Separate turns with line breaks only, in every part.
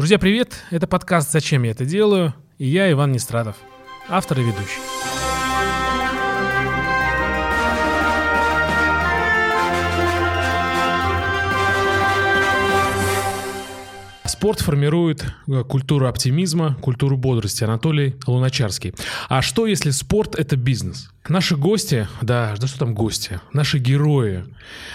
Друзья, привет! Это подкаст «Зачем я это делаю?» и я, Иван Нестратов, автор и ведущий. Спорт формирует э, культуру оптимизма, культуру бодрости. Анатолий Луначарский. А что, если спорт — это бизнес? Наши гости, да, да что там гости, наши герои,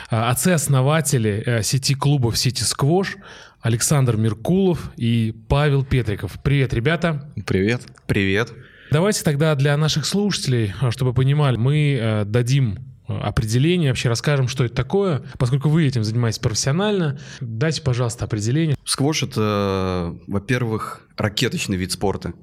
а, отцы-основатели э, сети клубов «Сити Сквош», Александр Меркулов и Павел Петриков. Привет, ребята.
Привет.
Привет.
Давайте тогда для наших слушателей, а, чтобы понимали, мы э, дадим определение, вообще расскажем, что это такое. Поскольку вы этим занимаетесь профессионально, дайте, пожалуйста, определение.
Сквош — это, во-первых, ракеточный вид спорта.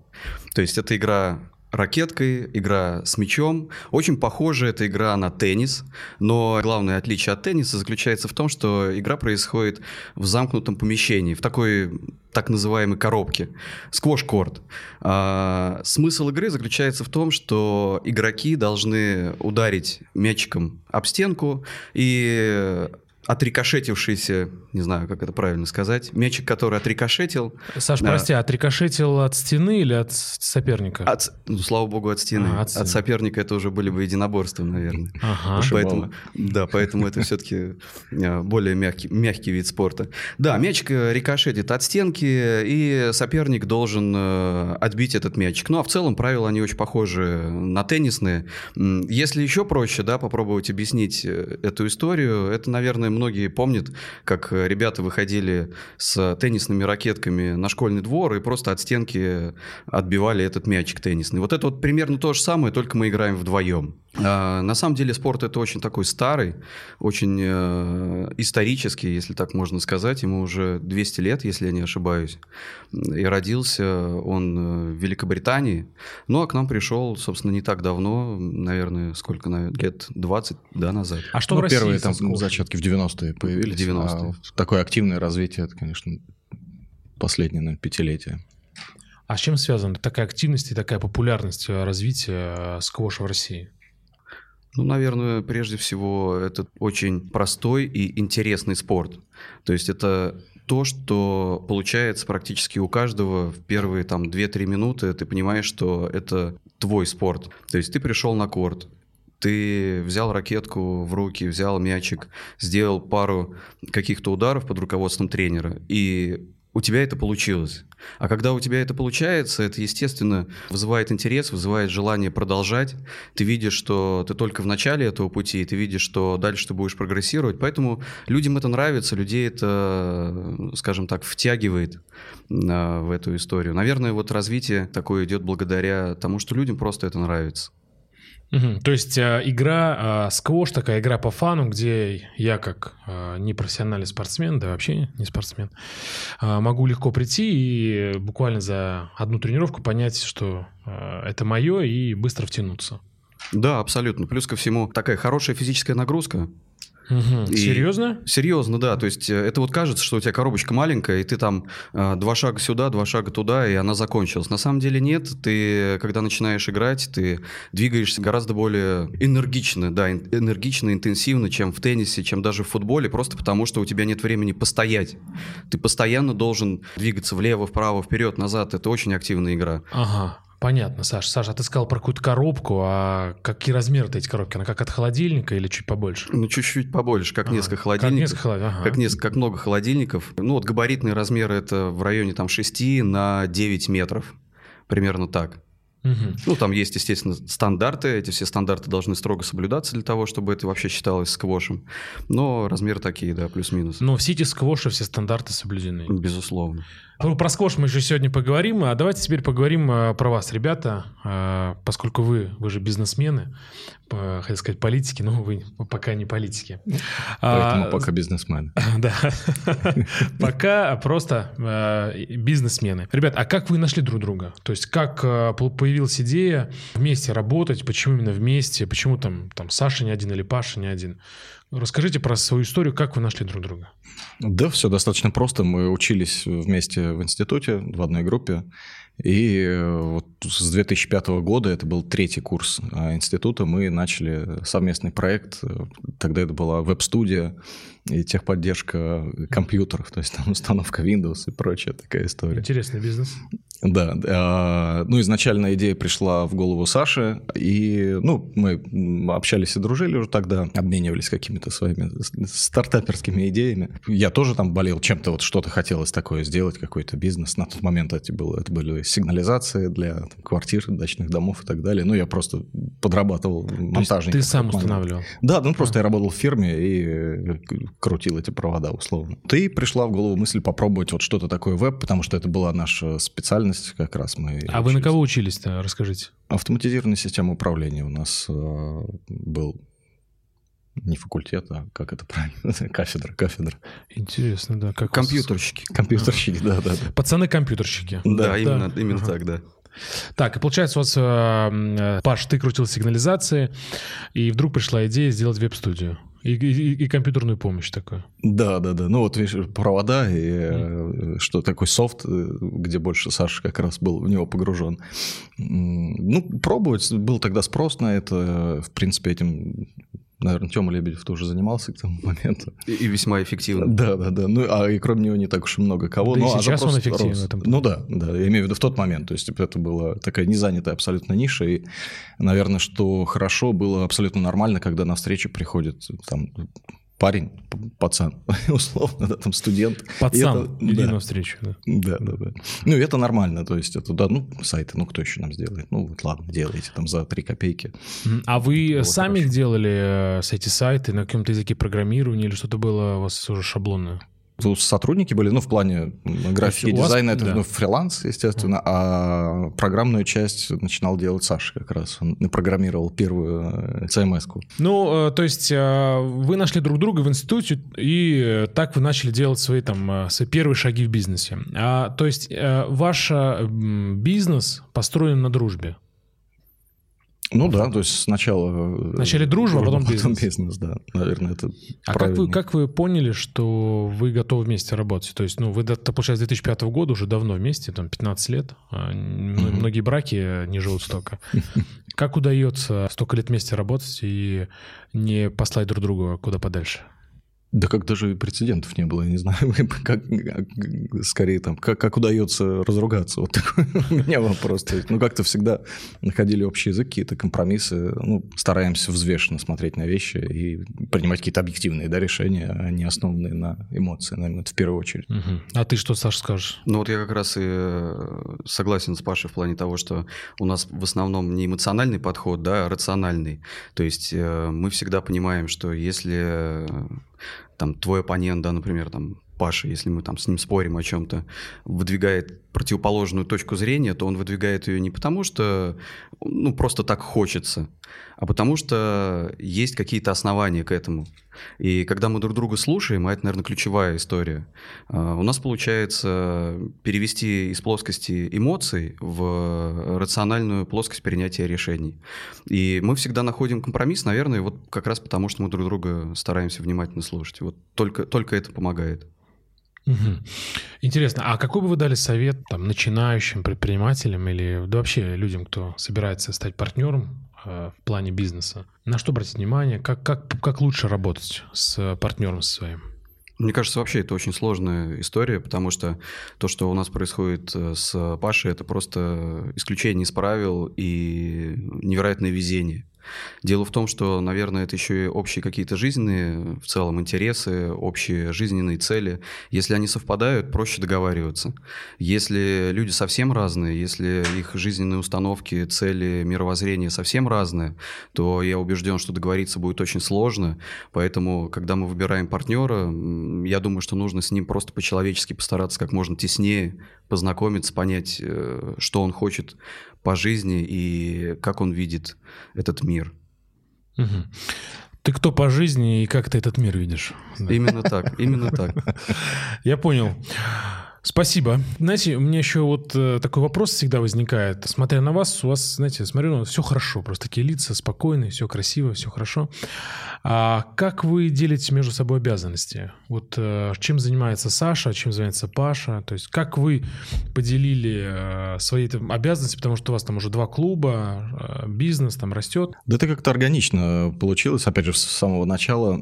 То есть это игра ракеткой, игра с мячом. Очень похожа эта игра на теннис, но главное отличие от тенниса заключается в том, что игра происходит в замкнутом помещении, в такой так называемой коробке, сквош-корт. А, смысл игры заключается в том, что игроки должны ударить мячиком об стенку и отрикошетившийся, не знаю, как это правильно сказать, мячик, который отрикошетил.
Саш, да. прости, отрикошетил от стены или от соперника?
От, ну, слава богу, от стены. А, от, стены. от соперника это уже были бы единоборства, наверное. Ага. Поэтому, да, поэтому это все-таки э, более мягкий, мягкий вид спорта. Да, мячик э, рикошетит от стенки, и соперник должен э, отбить этот мячик. Ну, а в целом правила, они очень похожи на теннисные. Если еще проще, да, попробовать объяснить эту историю, это, наверное, многие помнят, как э, ребята выходили с теннисными ракетками на школьный двор и просто от стенки отбивали этот мячик теннисный. Вот это вот примерно то же самое, только мы играем вдвоем. А, на самом деле спорт это очень такой старый, очень э, исторический, если так можно сказать. Ему уже 200 лет, если я не ошибаюсь. И родился он э, в Великобритании. Ну, а к нам пришел, собственно, не так давно, наверное, сколько, лет 20 да, назад.
А что ну, в России первые там зачатки в 90-е появились? В 90-е. А такое активное развитие, это, конечно, последнее, наверное, пятилетие.
А с чем связана такая активность и такая популярность э, развития сквоша в России?
Ну, наверное, прежде всего, это очень простой и интересный спорт. То есть это то, что получается практически у каждого в первые там 2-3 минуты, ты понимаешь, что это твой спорт. То есть ты пришел на корт, ты взял ракетку в руки, взял мячик, сделал пару каких-то ударов под руководством тренера, и у тебя это получилось. А когда у тебя это получается, это, естественно, вызывает интерес, вызывает желание продолжать. Ты видишь, что ты только в начале этого пути, ты видишь, что дальше ты будешь прогрессировать. Поэтому людям это нравится, людей это, скажем так, втягивает а, в эту историю. Наверное, вот развитие такое идет благодаря тому, что людям просто это нравится.
Угу. То есть э, игра э, сквош, такая игра по фану, где я как э, непрофессиональный спортсмен, да вообще не спортсмен, э, могу легко прийти и буквально за одну тренировку понять, что э, это мое, и быстро втянуться.
Да, абсолютно. Плюс ко всему такая хорошая физическая нагрузка,
Угу. Серьезно?
Серьезно, да. То есть э, это вот кажется, что у тебя коробочка маленькая, и ты там э, два шага сюда, два шага туда, и она закончилась. На самом деле нет. Ты, когда начинаешь играть, ты двигаешься гораздо более энергично, да, энергично, интенсивно, чем в теннисе, чем даже в футболе, просто потому что у тебя нет времени постоять. Ты постоянно должен двигаться влево, вправо, вперед, назад. Это очень активная игра.
Ага. Понятно, Саша. Саша, а ты сказал про какую-то коробку, а какие размеры эти коробки? Она как от холодильника или чуть побольше?
Ну, чуть-чуть побольше, как ага. несколько холодильников. Как, несколько, ага. как, несколько, как много холодильников. Ну, вот габаритные размеры это в районе там 6 на 9 метров. Примерно так. Угу. Ну, там есть, естественно, стандарты. Эти все стандарты должны строго соблюдаться для того, чтобы это вообще считалось сквошем. Но размеры такие, да, плюс-минус.
Но в сити сквоша все стандарты соблюдены.
Безусловно.
Про сквош мы еще сегодня поговорим, а давайте теперь поговорим а, про вас, ребята, а, поскольку вы, вы же бизнесмены, хотел сказать политики, но вы пока не политики.
Поэтому а, пока бизнесмены.
Да, пока просто бизнесмены. Ребят, а как вы нашли друг друга? То есть как появилась идея вместе работать? Почему именно вместе? Почему там, там Саша не один или Паша не один? Расскажите про свою историю, как вы нашли друг друга.
Да, все достаточно просто. Мы учились вместе в институте, в одной группе. И э, вот с 2005 года, это был третий курс а, института, мы начали совместный проект. Тогда это была веб-студия и техподдержка компьютеров, то есть там установка Windows и прочая такая история.
Интересный бизнес.
Да, а, ну изначально идея пришла в голову Саши, и ну мы общались и дружили уже тогда, обменивались какими-то своими стартаперскими идеями. Я тоже там болел чем-то, вот что-то хотелось такое сделать, какой-то бизнес. На тот момент это, было, это были сигнализации для там, квартир, дачных домов и так далее. Ну я просто подрабатывал монтажником.
Ты сам устанавливал?
Да, ну просто а. я работал в фирме и крутил эти провода условно. Ты пришла в голову мысль попробовать вот что-то такое веб, потому что это была наша специальность как раз. Мы
а учились. вы на кого учились-то, расскажите?
Автоматизированная система управления у нас э, был не факультет, а как это правильно? кафедра, кафедра.
Интересно, да. Как
компьютерщики.
Компьютерщики, да, да, да.
Пацаны-компьютерщики.
Да, да, именно, именно ага. так, да.
Так, и получается, у вас, э, э, Паш, ты крутил сигнализации, и вдруг пришла идея сделать веб-студию. И, и, и компьютерную помощь такую.
Да, да, да. Ну вот видишь, провода и mm. что такой софт, где больше Саша как раз был в него погружен. Ну, пробовать был тогда спрос на это. В принципе, этим наверное, Тёма Лебедев тоже занимался к тому моменту.
И, и весьма эффективно.
Да, да, да. Ну, а и кроме него не так уж и много кого.
Да
ну,
и а сейчас он эффективен в этом.
Ну да, да, я имею в виду в тот момент. То есть это была такая незанятая абсолютно ниша. И, наверное, что хорошо, было абсолютно нормально, когда на встречу приходит там парень, пацан, условно, да, там студент.
Пацан, это, иди да. навстречу.
Да. да, да, да. Ну, это нормально, то есть это, да, ну, сайты, ну, кто еще нам сделает? Ну, вот ладно, делайте там за три копейки.
А вы было сами хорошо. делали э, эти сайты на каком-то языке программирования или что-то было у вас уже шаблонное?
Сотрудники были, ну, в плане графики и дизайна, это да. ну, фриланс, естественно, а программную часть начинал делать Саша как раз. Он программировал первую CMS-ку.
Э, ну, э, то есть э, вы нашли друг друга в институте, и так вы начали делать свои там свои первые шаги в бизнесе. А, то есть ваш бизнес построен на дружбе?
Ну да, то есть сначала... Э,
Вначале дружба, а потом бизнес. Потом
бизнес, да. Наверное, это
А как вы, как вы поняли, что вы готовы вместе работать? То есть, ну, вы, получается, 2005 года уже давно вместе, там, 15 лет. А многие браки не живут столько. Как удается столько лет вместе работать и не послать друг друга куда подальше?
Да как даже прецедентов не было, я не знаю, как, скорее там, как, как удается разругаться, вот такой у меня вопрос. То есть, ну, как-то всегда находили общий язык, какие-то компромиссы, ну, стараемся взвешенно смотреть на вещи и принимать какие-то объективные, да, решения, а не основанные на эмоции, наверное, это в первую очередь.
Угу. А ты что, Саша, скажешь?
Ну, вот я как раз и э, согласен с Пашей в плане того, что у нас в основном не эмоциональный подход, да, а рациональный. То есть э, мы всегда понимаем, что если там твой оппонент, да, например, там Паша, если мы там с ним спорим о чем-то, выдвигает противоположную точку зрения, то он выдвигает ее не потому, что ну, просто так хочется, а потому что есть какие-то основания к этому. И когда мы друг друга слушаем, а это, наверное, ключевая история, а, у нас получается перевести из плоскости эмоций в рациональную плоскость принятия решений. И мы всегда находим компромисс, наверное, вот как раз потому, что мы друг друга стараемся внимательно слушать. Вот только, только это помогает.
Угу. Интересно, а какой бы вы дали совет там, начинающим предпринимателям или да, вообще людям, кто собирается стать партнером в плане бизнеса? На что обратить внимание? Как, как, как лучше работать с партнером своим?
Мне кажется, вообще это очень сложная история, потому что то, что у нас происходит э, с Пашей, это просто исключение из правил и невероятное везение. Дело в том, что, наверное, это еще и общие какие-то жизненные в целом интересы, общие жизненные цели. Если они совпадают, проще договариваться. Если люди совсем разные, если их жизненные установки, цели, мировоззрение совсем разные, то я убежден, что договориться будет очень сложно. Поэтому, когда мы выбираем партнера, я думаю, что нужно с ним просто по-человечески постараться как можно теснее познакомиться, понять, э, что он хочет по жизни и как он видит этот мир.
Угу. Ты кто по жизни и как ты этот мир видишь?
Именно так, именно так.
Я понял. Спасибо. Знаете, у меня еще вот э, такой вопрос всегда возникает. Смотря на вас, у вас, знаете, смотрю, ну, все хорошо, просто такие лица спокойные, все красиво, все хорошо. А как вы делите между собой обязанности? Вот э, чем занимается Саша, чем занимается Паша? То есть как вы поделили э, свои там, обязанности, потому что у вас там уже два клуба, э, бизнес там растет?
Да это как-то органично получилось, опять же, с самого начала.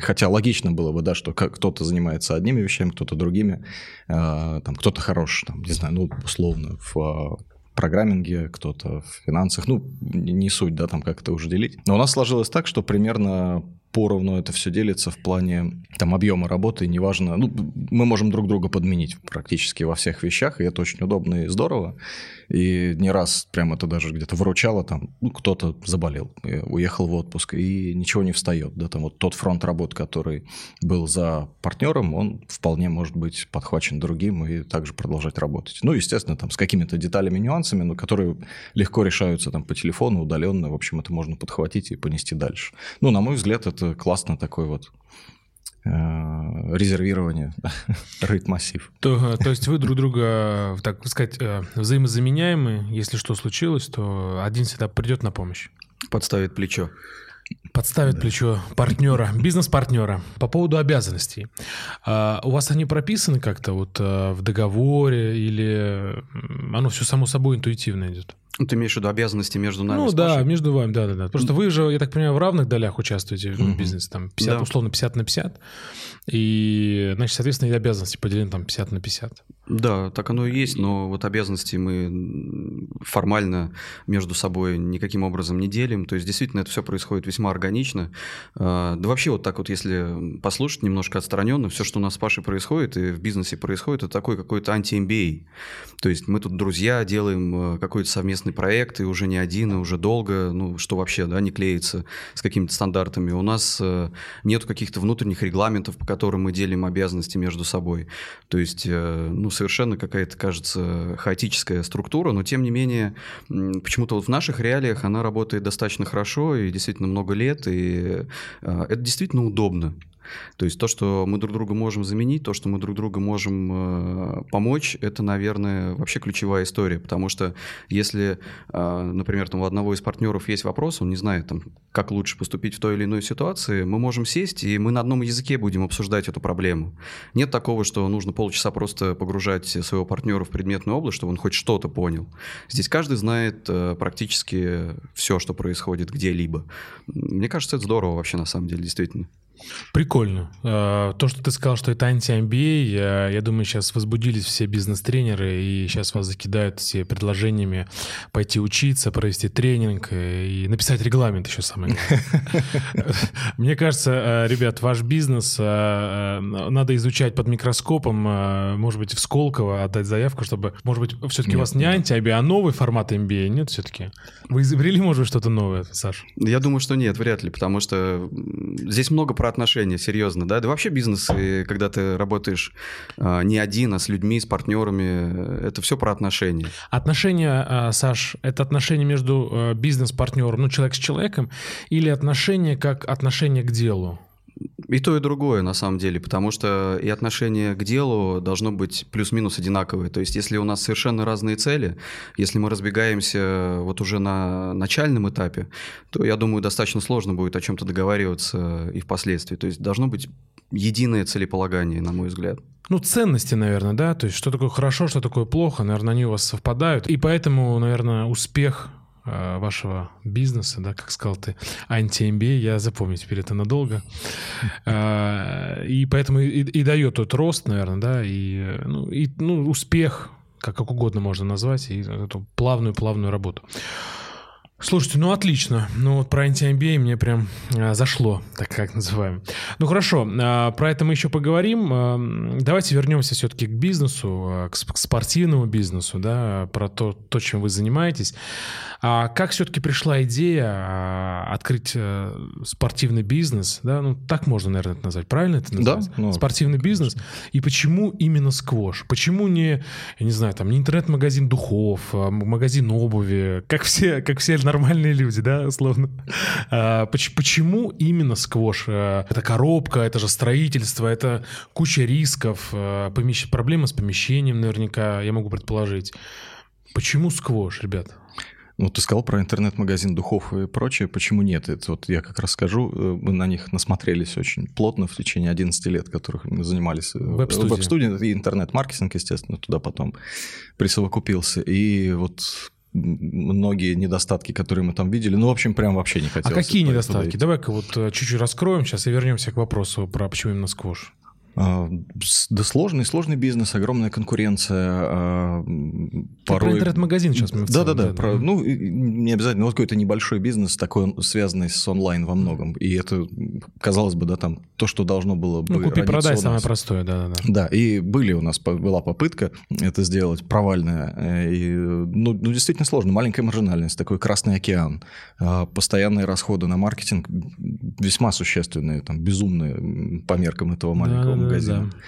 Хотя логично было бы, да, что кто-то занимается одними вещами, кто-то другими. Э, там кто-то хорош, там, не знаю, ну, условно, в э, программинге, кто-то в финансах, ну, не суть, да, там как это уже делить. Но у нас сложилось так, что примерно поровну это все делится в плане там объема работы, неважно, ну, мы можем друг друга подменить практически во всех вещах, и это очень удобно и здорово. И не раз прям это даже где-то выручало, там, ну, кто-то заболел, уехал в отпуск, и ничего не встает. Да, там вот тот фронт работ, который был за партнером, он вполне может быть подхвачен другим и также продолжать работать. Ну, естественно, там с какими-то деталями, нюансами, но которые легко решаются там по телефону, удаленно. В общем, это можно подхватить и понести дальше. Ну, на мой взгляд, это классно такой вот э, резервирование, рыть массив.
То, то есть вы друг друга, так сказать, э, взаимозаменяемы. Если что случилось, то один всегда придет на помощь.
Подставит плечо.
Подставит да. плечо партнера, бизнес-партнера. По поводу обязанностей. А, у вас они прописаны как-то вот а, в договоре или оно все само собой интуитивно идет?
Ну, ты имеешь в виду обязанности между нами?
Ну да, между вами, да, да, да. Просто вы же, я так понимаю, в равных долях участвуете в бизнесе, там 50, да. условно 50 на 50. И, значит, соответственно, и обязанности поделены там 50 на 50.
Да, так оно и есть, но вот обязанности мы формально между собой никаким образом не делим. То есть, действительно, это все происходит весьма органично. А, да вообще вот так вот, если послушать немножко отстраненно, все, что у нас с Пашей происходит и в бизнесе происходит, это такой какой-то анти-MBA. То есть мы тут друзья, делаем э, какой-то совместный проект, и уже не один, и уже долго, ну, что вообще, да, не клеится с какими-то стандартами. У нас э, нет каких-то внутренних регламентов, по которым мы делим обязанности между собой. То есть, э, ну, совершенно какая-то, кажется, хаотическая структура, но тем не менее, почему-то вот в наших реалиях она работает достаточно хорошо и действительно много лет, и это действительно удобно. То есть то, что мы друг друга можем заменить, то, что мы друг друга можем э, помочь, это, наверное, вообще ключевая история, потому что если, э, например, там у одного из партнеров есть вопрос, он не знает, там, как лучше поступить в той или иной ситуации, мы можем сесть, и мы на одном языке будем обсуждать эту проблему. Нет такого, что нужно полчаса просто погружать своего партнера в предметную область, чтобы он хоть что-то понял. Здесь каждый знает э, практически все, что происходит где-либо. Мне кажется, это здорово вообще на самом деле, действительно.
Прикольно. А, то, что ты сказал, что это анти-MBA, я, я думаю, сейчас возбудились все бизнес-тренеры, и сейчас вас закидают все предложениями пойти учиться, провести тренинг и написать регламент еще самое Мне кажется, а, ребят, ваш бизнес а, надо изучать под микроскопом, может быть, в Сколково отдать заявку, чтобы, может быть, все-таки у вас не анти-MBA, а новый формат MBA, нет все-таки? Вы изобрели, может быть, что-то новое, Саш?
Я думаю, что нет, вряд ли, потому что здесь много про отношения, серьезно, да? Да вообще бизнес, когда ты работаешь а, не один, а с людьми, с партнерами, это все про отношения.
Отношения, а, Саш, это отношения между а, бизнес-партнером, ну, человек с человеком, или отношения как отношение к делу?
И то, и другое, на самом деле, потому что и отношение к делу должно быть плюс-минус одинаковое. То есть, если у нас совершенно разные цели, если мы разбегаемся вот уже на начальном этапе, то, я думаю, достаточно сложно будет о чем-то договариваться и впоследствии. То есть, должно быть единое целеполагание, на мой взгляд.
Ну, ценности, наверное, да? То есть, что такое хорошо, что такое плохо, наверное, они у вас совпадают. И поэтому, наверное, успех вашего бизнеса, да, как сказал ты, анти-MBA, я запомню теперь это надолго. Э, и поэтому и, и дает тот рост, наверное, да, и, ну, и ну, успех, как, как угодно можно назвать, и эту плавную-плавную работу. Слушайте, ну отлично. Ну вот про анти-MBA мне прям а, зашло, так как называем. Ну хорошо, а, про это мы еще поговорим. А, давайте вернемся все-таки к бизнесу, а, к, к спортивному бизнесу, да, про то, то, чем вы занимаетесь. А как все-таки пришла идея а, открыть а, спортивный бизнес, да, ну так можно, наверное, это назвать, правильно это назвать? Да. Ну, спортивный бизнес. И почему именно сквош? Почему не, я не знаю, там, не интернет-магазин духов, а магазин обуви, как все, как все нормальные люди, да, условно. А, почему именно сквош? А, это коробка, это же строительство, это куча рисков, а, помещ... проблемы с помещением наверняка, я могу предположить. Почему сквош, ребят?
Ну, ты сказал про интернет-магазин духов и прочее. Почему нет? Это вот я как раз скажу, э, мы на них насмотрелись очень плотно в течение 11 лет, которых мы занимались. Э,
веб-студия.
Веб-студия и интернет-маркетинг, естественно, туда потом присовокупился. И вот многие недостатки, которые мы там видели. Ну, в общем, прям вообще не хотелось.
А какие недостатки? Давай-ка вот э, чуть-чуть раскроем сейчас и вернемся к вопросу про почему именно сквош.
А, да сложный, сложный бизнес, огромная конкуренция. А,
порой... Про интернет-магазин сейчас мы
Да-да-да, про, ну, не обязательно, вот какой-то небольшой бизнес, такой связанный с онлайн во многом. И это, казалось бы, да, там, то, что должно было бы...
Ну, купи-продай самое простое, да-да-да.
Да, и были у нас, была попытка это сделать, провальная. Э, и, ну, ну, действительно сложно. Маленькая маржинальность, такой красный океан, а, постоянные расходы на маркетинг весьма существенные, там, безумные по меркам этого маленького магазина. Да.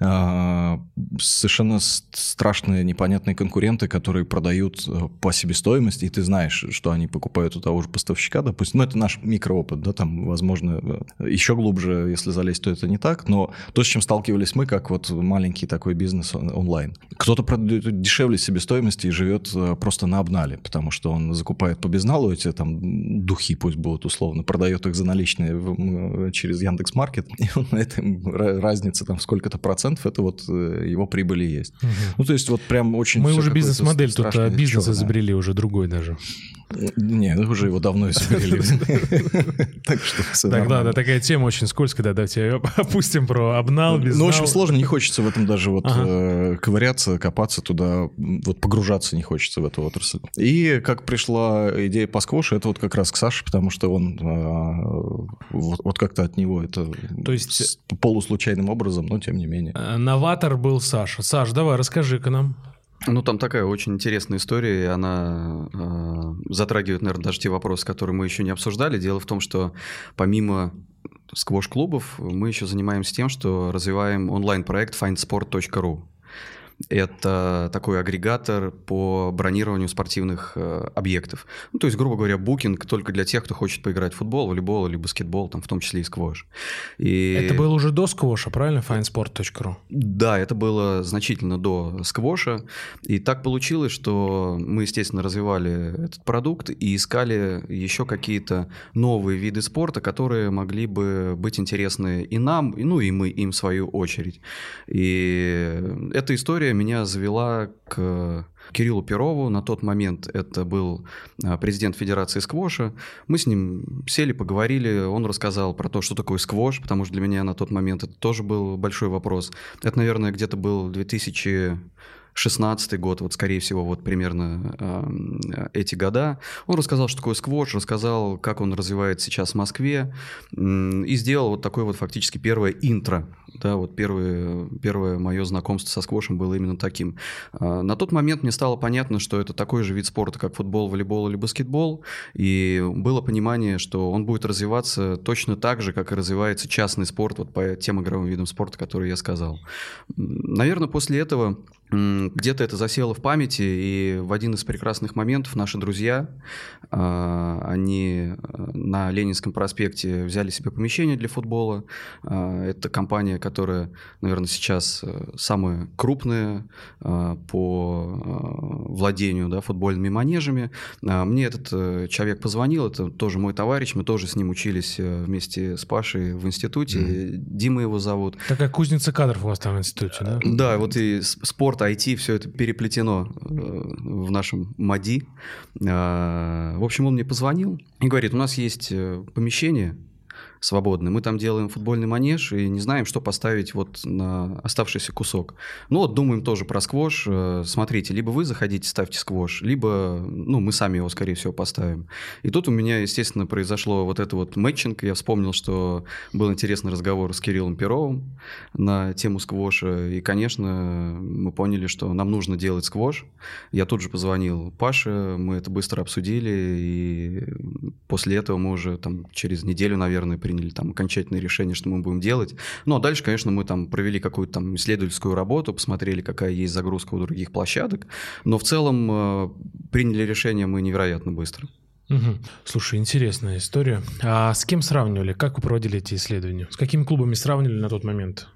А, совершенно страшные, непонятные конкуренты, которые продают э, по себестоимости, и ты знаешь, что они покупают у того же поставщика, допустим. Ну, это наш микроопыт, да, там, возможно, э, еще глубже, если залезть, то это не так, но то, с чем сталкивались мы, как вот маленький такой бизнес онлайн. Кто-то продает дешевле себестоимости и живет э, просто на обнале, потому что он закупает по безналу эти там духи, пусть будут условно, продает их за наличные через Яндекс.Маркет, и он на этом разница там сколько-то процентов, это вот э, его прибыли есть. Угу. Ну, то есть вот прям очень...
Мы уже бизнес-модель, тут а, бизнес изобрели да. уже другой даже.
Не, ну уже его давно изобрели.
Так что Так, да, такая тема очень скользкая, да, давайте опустим про обнал,
безнал. Ну, в общем, сложно, не хочется в этом даже вот э, ковыряться, копаться туда, вот погружаться не хочется в эту отрасль. И как пришла идея по сквошу, это вот как раз к Саше, потому что он э, вот как-то от него это То есть полуслучайным образом, но тем не менее.
Э, новатор был Саша. Саш, давай, расскажи-ка нам.
Ну, там такая очень интересная история, и она э, затрагивает, наверное, даже те вопросы, которые мы еще не обсуждали. Дело в том, что помимо сквош-клубов мы еще занимаемся тем, что развиваем онлайн-проект findsport.ru. Это такой агрегатор по бронированию спортивных э, объектов. Ну, то есть, грубо говоря, букинг только для тех, кто хочет поиграть в футбол, волейбол или баскетбол, там, в том числе и сквош.
И... Это было уже до сквоша, правильно? Finesport.ru?
Да, это было значительно до сквоша. И так получилось, что мы, естественно, развивали этот продукт и искали еще какие-то новые виды спорта, которые могли бы быть интересны и нам, ну и мы им в свою очередь. И эта история история меня завела к Кириллу Перову. На тот момент это был а, президент Федерации сквоша. Мы с ним сели, поговорили. Он рассказал про то, что такое сквош, потому что для меня на тот момент это тоже был большой вопрос. Это, наверное, где-то был 2000 16 год, вот скорее всего вот примерно э, эти года. Он рассказал, что такое сквош, рассказал, как он развивается сейчас в Москве и сделал вот такое вот фактически первое интро. Да, вот первое, первое мое знакомство со сквошем было именно таким. Э, на тот момент мне стало понятно, что это такой же вид спорта, как футбол, волейбол или баскетбол, и было понимание, что он будет развиваться точно так же, как и развивается частный спорт вот по тем игровым видам спорта, которые я сказал. Наверное, после этого где-то это засело в памяти, и в один из прекрасных моментов наши друзья, а, они э, на Ленинском проспекте взяли себе помещение для футбола. А, это компания, которая, наверное, сейчас э, самая крупная а, по владению да, футбольными манежами. Мне этот э, человек позвонил, это тоже мой товарищ, мы тоже с ним учились вместе с Пашей в институте. Mm-hmm. Дима его зовут.
Такая кузница кадров у вас там в институте, да?
Да, вот и спорт, IT, все это переплетено э, в нашем МАДИ. А, в общем, он мне позвонил и говорит, у нас есть э, помещение, свободны. Мы там делаем футбольный манеж и не знаем, что поставить вот на оставшийся кусок. Ну вот думаем тоже про сквош. Э, смотрите, либо вы заходите, ставьте сквош, либо ну, мы сами его, скорее всего, поставим. И тут у меня, естественно, произошло вот это вот мэтчинг. Я вспомнил, что был интересный разговор с Кириллом Перовым на тему сквоша. И, конечно, мы поняли, что нам нужно делать сквош. Я тут же позвонил Паше, мы это быстро обсудили, и после этого мы уже там через неделю, наверное, приняли приняли там окончательное решение, что мы будем делать. Ну, а дальше, конечно, мы там провели какую-то там исследовательскую работу, посмотрели, какая есть загрузка у других площадок, но в целом э, приняли решение мы невероятно быстро.
Угу. Слушай, интересная история. А с кем сравнивали? Как вы проводили эти исследования? С какими клубами сравнивали на тот момент?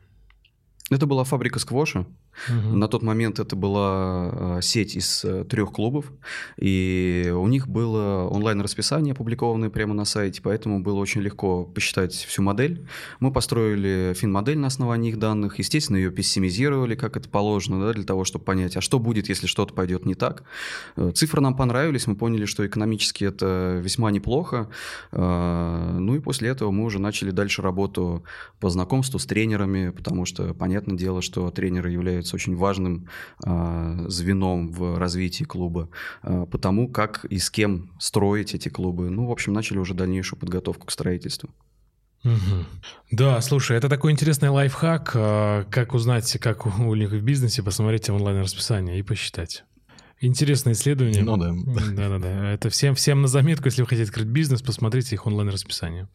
Это была фабрика сквоша. Угу. На тот момент это была а, сеть из э, трех клубов, и у них было онлайн-расписание, опубликованное прямо на сайте, поэтому было очень легко посчитать всю модель. Мы построили фин-модель на основании их данных, естественно, ее пессимизировали, как это положено, да, для того, чтобы понять, а что будет, если что-то пойдет не так. Э, цифры нам понравились, мы поняли, что экономически это весьма неплохо, э, ну и после этого мы уже начали дальше работу по знакомству с тренерами, потому что, понятное дело, что тренеры являются является очень важным э, звеном в развитии клуба, э, потому как и с кем строить эти клубы. Ну, в общем, начали уже дальнейшую подготовку к строительству.
Угу. Да, слушай, это такой интересный лайфхак, э, как узнать, как у них в бизнесе, посмотреть онлайн-расписание и посчитать. Интересное исследование.
Ну да.
Да-да-да. Это всем, всем на заметку, если вы хотите открыть бизнес, посмотрите их онлайн-расписание.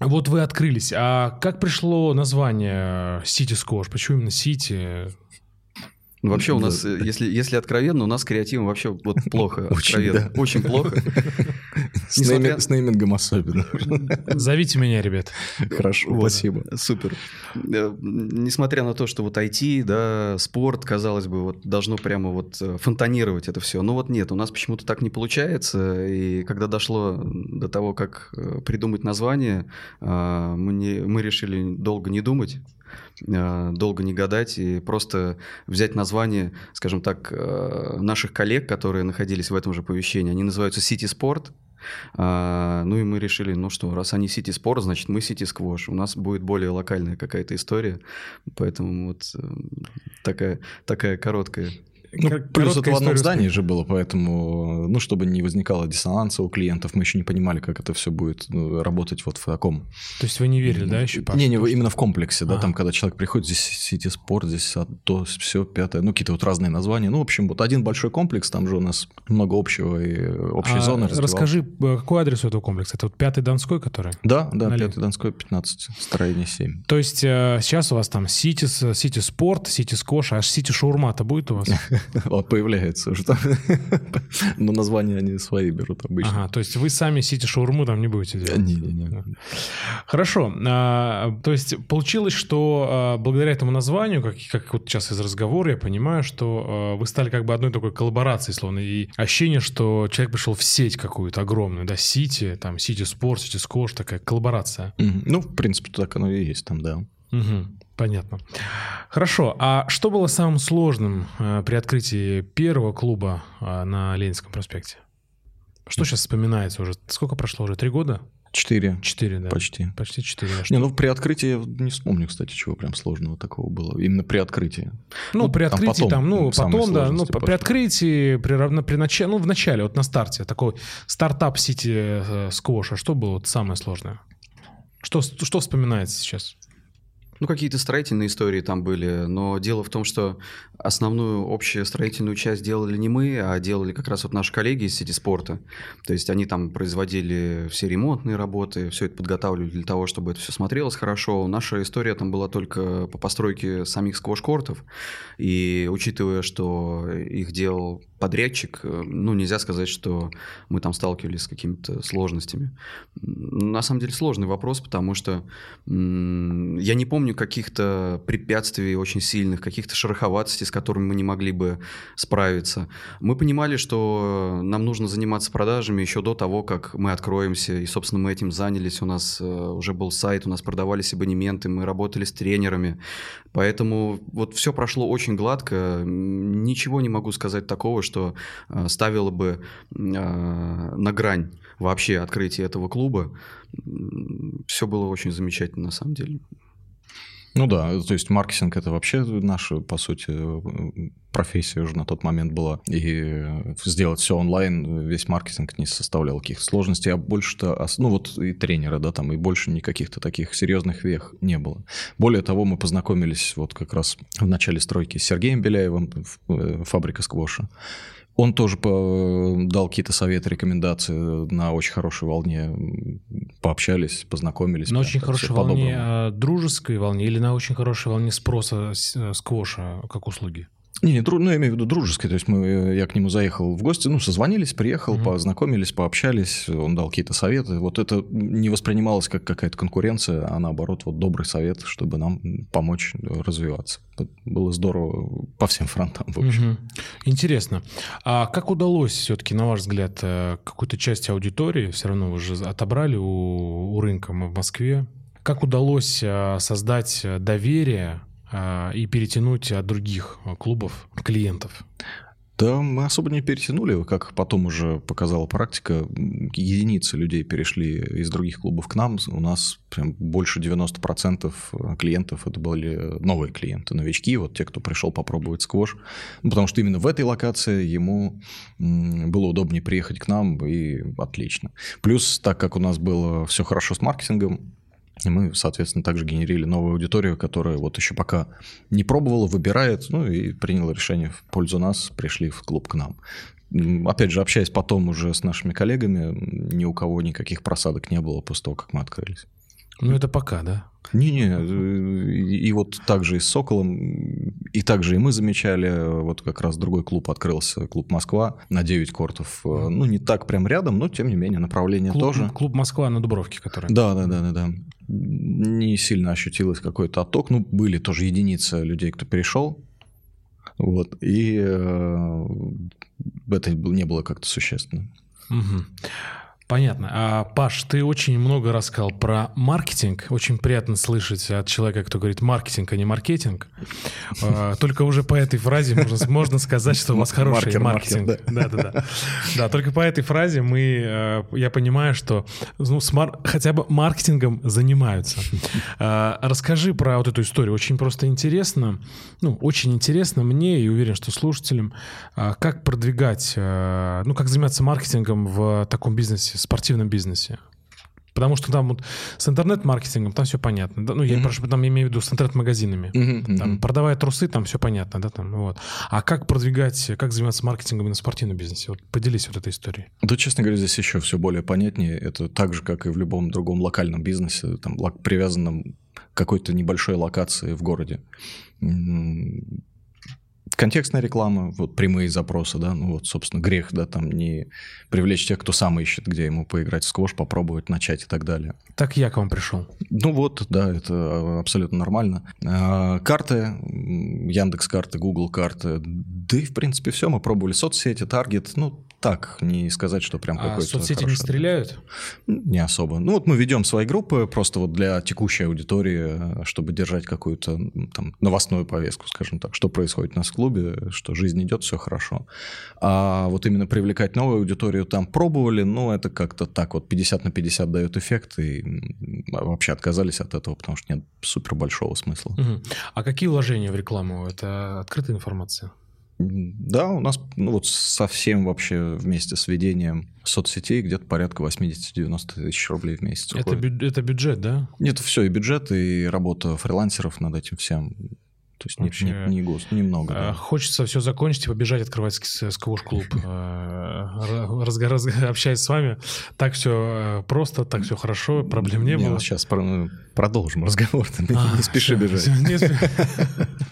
Вот вы открылись. А как пришло название City Squash? Почему именно City?
Ну, вообще у нас, э, если, если откровенно, у нас креативом вообще вот плохо. Очень, да. Очень плохо.
С, Несмотря... с неймингом особенно.
Зовите меня, ребят.
Хорошо, вот, спасибо.
Супер. Э, несмотря на то, что вот IT, да, спорт, казалось бы, вот должно прямо вот э, фонтанировать это все. Но вот нет, у нас почему-то так не получается. И когда дошло до того, как придумать название, мы, не, мы решили долго не думать долго не гадать и просто взять название, скажем так, э, наших коллег, которые находились в этом же помещении. Они называются City Sport. А, ну и мы решили, ну что, раз они City Sport, значит мы City Squash. У нас будет более локальная какая-то история. Поэтому вот э, такая, такая короткая
ну, плюс это в одном здании же было, поэтому, ну, чтобы не возникало диссонанса у клиентов, мы еще не понимали, как это все будет ну, работать вот в таком.
То есть вы не верили, да, еще?
Паша? Не, не, именно в комплексе, да, ага. там, когда человек приходит, здесь City Sport, здесь то, все, пятое, ну, какие-то вот разные названия. Ну, в общем, вот один большой комплекс, там же у нас много общего и общей а зоны.
Расскажи, э, какой адрес у этого комплекса? Это вот пятый Донской, который?
Да, да, пятый Донской, 15, строение 7.
То есть э, сейчас у вас там City, City Sport, City Squash, а City Шаурма-то будет у вас?
Вот появляется уже там. Но названия они свои берут обычно.
Ага, то есть вы сами сити шаурму там не будете делать?
Не-не-не.
Хорошо. А, то есть получилось, что а, благодаря этому названию, как, как вот сейчас из разговора я понимаю, что а, вы стали как бы одной такой коллаборацией, словно, и ощущение, что человек пришел в сеть какую-то огромную, да, Сити, там, Сити Спорт, Сити Скош, такая коллаборация.
Ну, в принципе, так оно и есть там, да.
Угу. Понятно. Хорошо. А что было самым сложным э, при открытии первого клуба э, на Ленинском проспекте? Что сейчас вспоминается уже? Сколько прошло уже? Три года?
Четыре.
Четыре, да.
Почти.
Почти четыре.
А не, ну при открытии не вспомню, кстати, чего прям сложного такого было. Именно при открытии.
Ну, ну при открытии там, потом, там ну, потом, да, ну, пошли. при открытии, при, равно, при начале, ну, в начале, вот на старте, такой стартап Сити э, Сквоша, что было вот самое сложное? Что, что вспоминается сейчас?
Ну, какие-то строительные истории там были, но дело в том, что основную общую строительную часть делали не мы, а делали как раз вот наши коллеги из Сити Спорта. То есть они там производили все ремонтные работы, все это подготавливали для того, чтобы это все смотрелось хорошо. Наша история там была только по постройке самих сквош-кортов, и учитывая, что их делал подрядчик, э, ну, нельзя сказать, что мы там сталкивались с какими-то сложностями. На самом деле сложный вопрос, потому что я не помню каких-то препятствий очень сильных, каких-то шероховатостей, с которыми мы не могли бы справиться. Мы понимали, что нам нужно заниматься продажами еще до того, как мы откроемся, и, собственно, мы этим занялись. У нас э, уже был сайт, у нас продавались абонементы, мы работали с тренерами. Поэтому вот все прошло очень гладко. Ничего не могу сказать такого, что э, ставило бы э, на грань вообще открытия этого клуба. Все было очень замечательно на самом деле.
Ну да, то есть маркетинг это вообще наша, по сути, профессия уже на тот момент была. И сделать все онлайн, весь маркетинг не составлял каких-то сложностей, а больше-то, ну вот и тренера, да, там, и больше никаких-то таких серьезных вех не было. Более того, мы познакомились вот как раз в начале стройки с Сергеем Беляевым, э, фабрика сквоша. Он тоже дал какие-то советы, рекомендации на очень хорошей волне. Пообщались, познакомились.
На очень хорошей волне, а, дружеской волне или на очень хорошей волне спроса э, сквоша как услуги?
Не, не, ну, я имею в виду дружеской. То есть мы, я к нему заехал в гости, ну, созвонились, приехал, угу. познакомились, пообщались, он дал какие-то советы. Вот это не воспринималось как какая-то конкуренция, а наоборот, вот добрый совет, чтобы нам помочь развиваться. Это было здорово по всем фронтам, в общем. Угу.
Интересно. А как удалось все-таки, на ваш взгляд, э, какую-то часть аудитории, все равно вы же отобрали у, у рынка в Москве, как удалось э, создать доверие и перетянуть от других клубов клиентов?
Да, мы особо не перетянули, как потом уже показала практика, единицы людей перешли из других клубов к нам, у нас прям больше 90% клиентов это были новые клиенты, новички, вот те, кто пришел попробовать сквош, ну, потому что именно в этой локации ему было удобнее приехать к нам, и отлично. Плюс, так как у нас было все хорошо с маркетингом, и мы, соответственно, также генерили новую аудиторию, которая вот еще пока не пробовала, выбирает, ну и приняла решение в пользу нас, пришли в клуб к нам. Опять же, общаясь потом уже с нашими коллегами, ни у кого никаких просадок не было после того, как мы открылись.
Ну, это пока, да?
Не-не, и вот также и с «Соколом», и также и мы замечали, вот как раз другой клуб открылся, клуб «Москва» на 9 кортов. Ну, не так прям рядом, но, тем не менее, направление
клуб,
тоже.
Клуб «Москва» на Дубровке, который.
Да, да, да, да, да. Не сильно ощутилось какой-то отток. Ну, были тоже единицы людей, кто перешел. Вот, и э, это не было как-то существенно.
Угу. Понятно. А, Паш, ты очень много рассказал про маркетинг. Очень приятно слышать от человека, кто говорит маркетинг, а не маркетинг. А, только уже по этой фразе можно, сказать, что у вас хороший маркетинг. Да, да, только по этой фразе мы, э, я понимаю, что ну, хотя бы маркетингом занимаются. А, расскажи про вот эту историю. Очень просто интересно, ну, очень интересно мне и уверен, что слушателям, а, как продвигать, э, ну, как заниматься маркетингом в таком бизнесе спортивном бизнесе. Потому что там вот с интернет-маркетингом там все понятно. Да? Ну, я mm-hmm. прошу, там имею в виду с интернет-магазинами. Mm-hmm. Там, продавая трусы, там все понятно, да, там, вот. А как продвигать, как заниматься маркетингом на спортивном бизнесе? Вот поделись вот этой историей.
Да, честно говоря, здесь еще все более понятнее. Это так же, как и в любом другом локальном бизнесе, там, привязанном к какой-то небольшой локации в городе контекстная реклама, вот прямые запросы, да, ну вот, собственно, грех, да, там не привлечь тех, кто сам ищет, где ему поиграть в сквош, попробовать, начать и так далее.
Так я к вам пришел.
Ну вот, да, это абсолютно нормально. А, карты, Яндекс карты, Google карты, да и, в принципе, все, мы пробовали соцсети, таргет, ну, так, не сказать, что прям а какой-то...
соцсети хороший. не стреляют?
Не особо. Ну вот мы ведем свои группы просто вот для текущей аудитории, чтобы держать какую-то там новостную повестку, скажем так, что происходит у нас в клубе, что жизнь идет, все хорошо. А вот именно привлекать новую аудиторию там пробовали, ну это как-то так вот 50 на 50 дает эффект, и вообще отказались от этого, потому что нет супер большого смысла.
Угу. А какие вложения в рекламу? Это открытая информация?
Да, у нас ну, вот совсем вообще вместе с ведением соцсетей где-то порядка 80-90 тысяч рублей в месяц.
Это, бю- это бюджет, да?
Нет, все, и бюджет, и работа фрилансеров над этим всем. То есть Вообще, не, не, не ГОСТ, немного. Да.
Хочется все закончить и побежать открывать сквош-клуб. Э, общаясь с вами, так все э, просто, так все хорошо, проблем не было.
Сейчас продолжим разговор, не а, спеши бежать.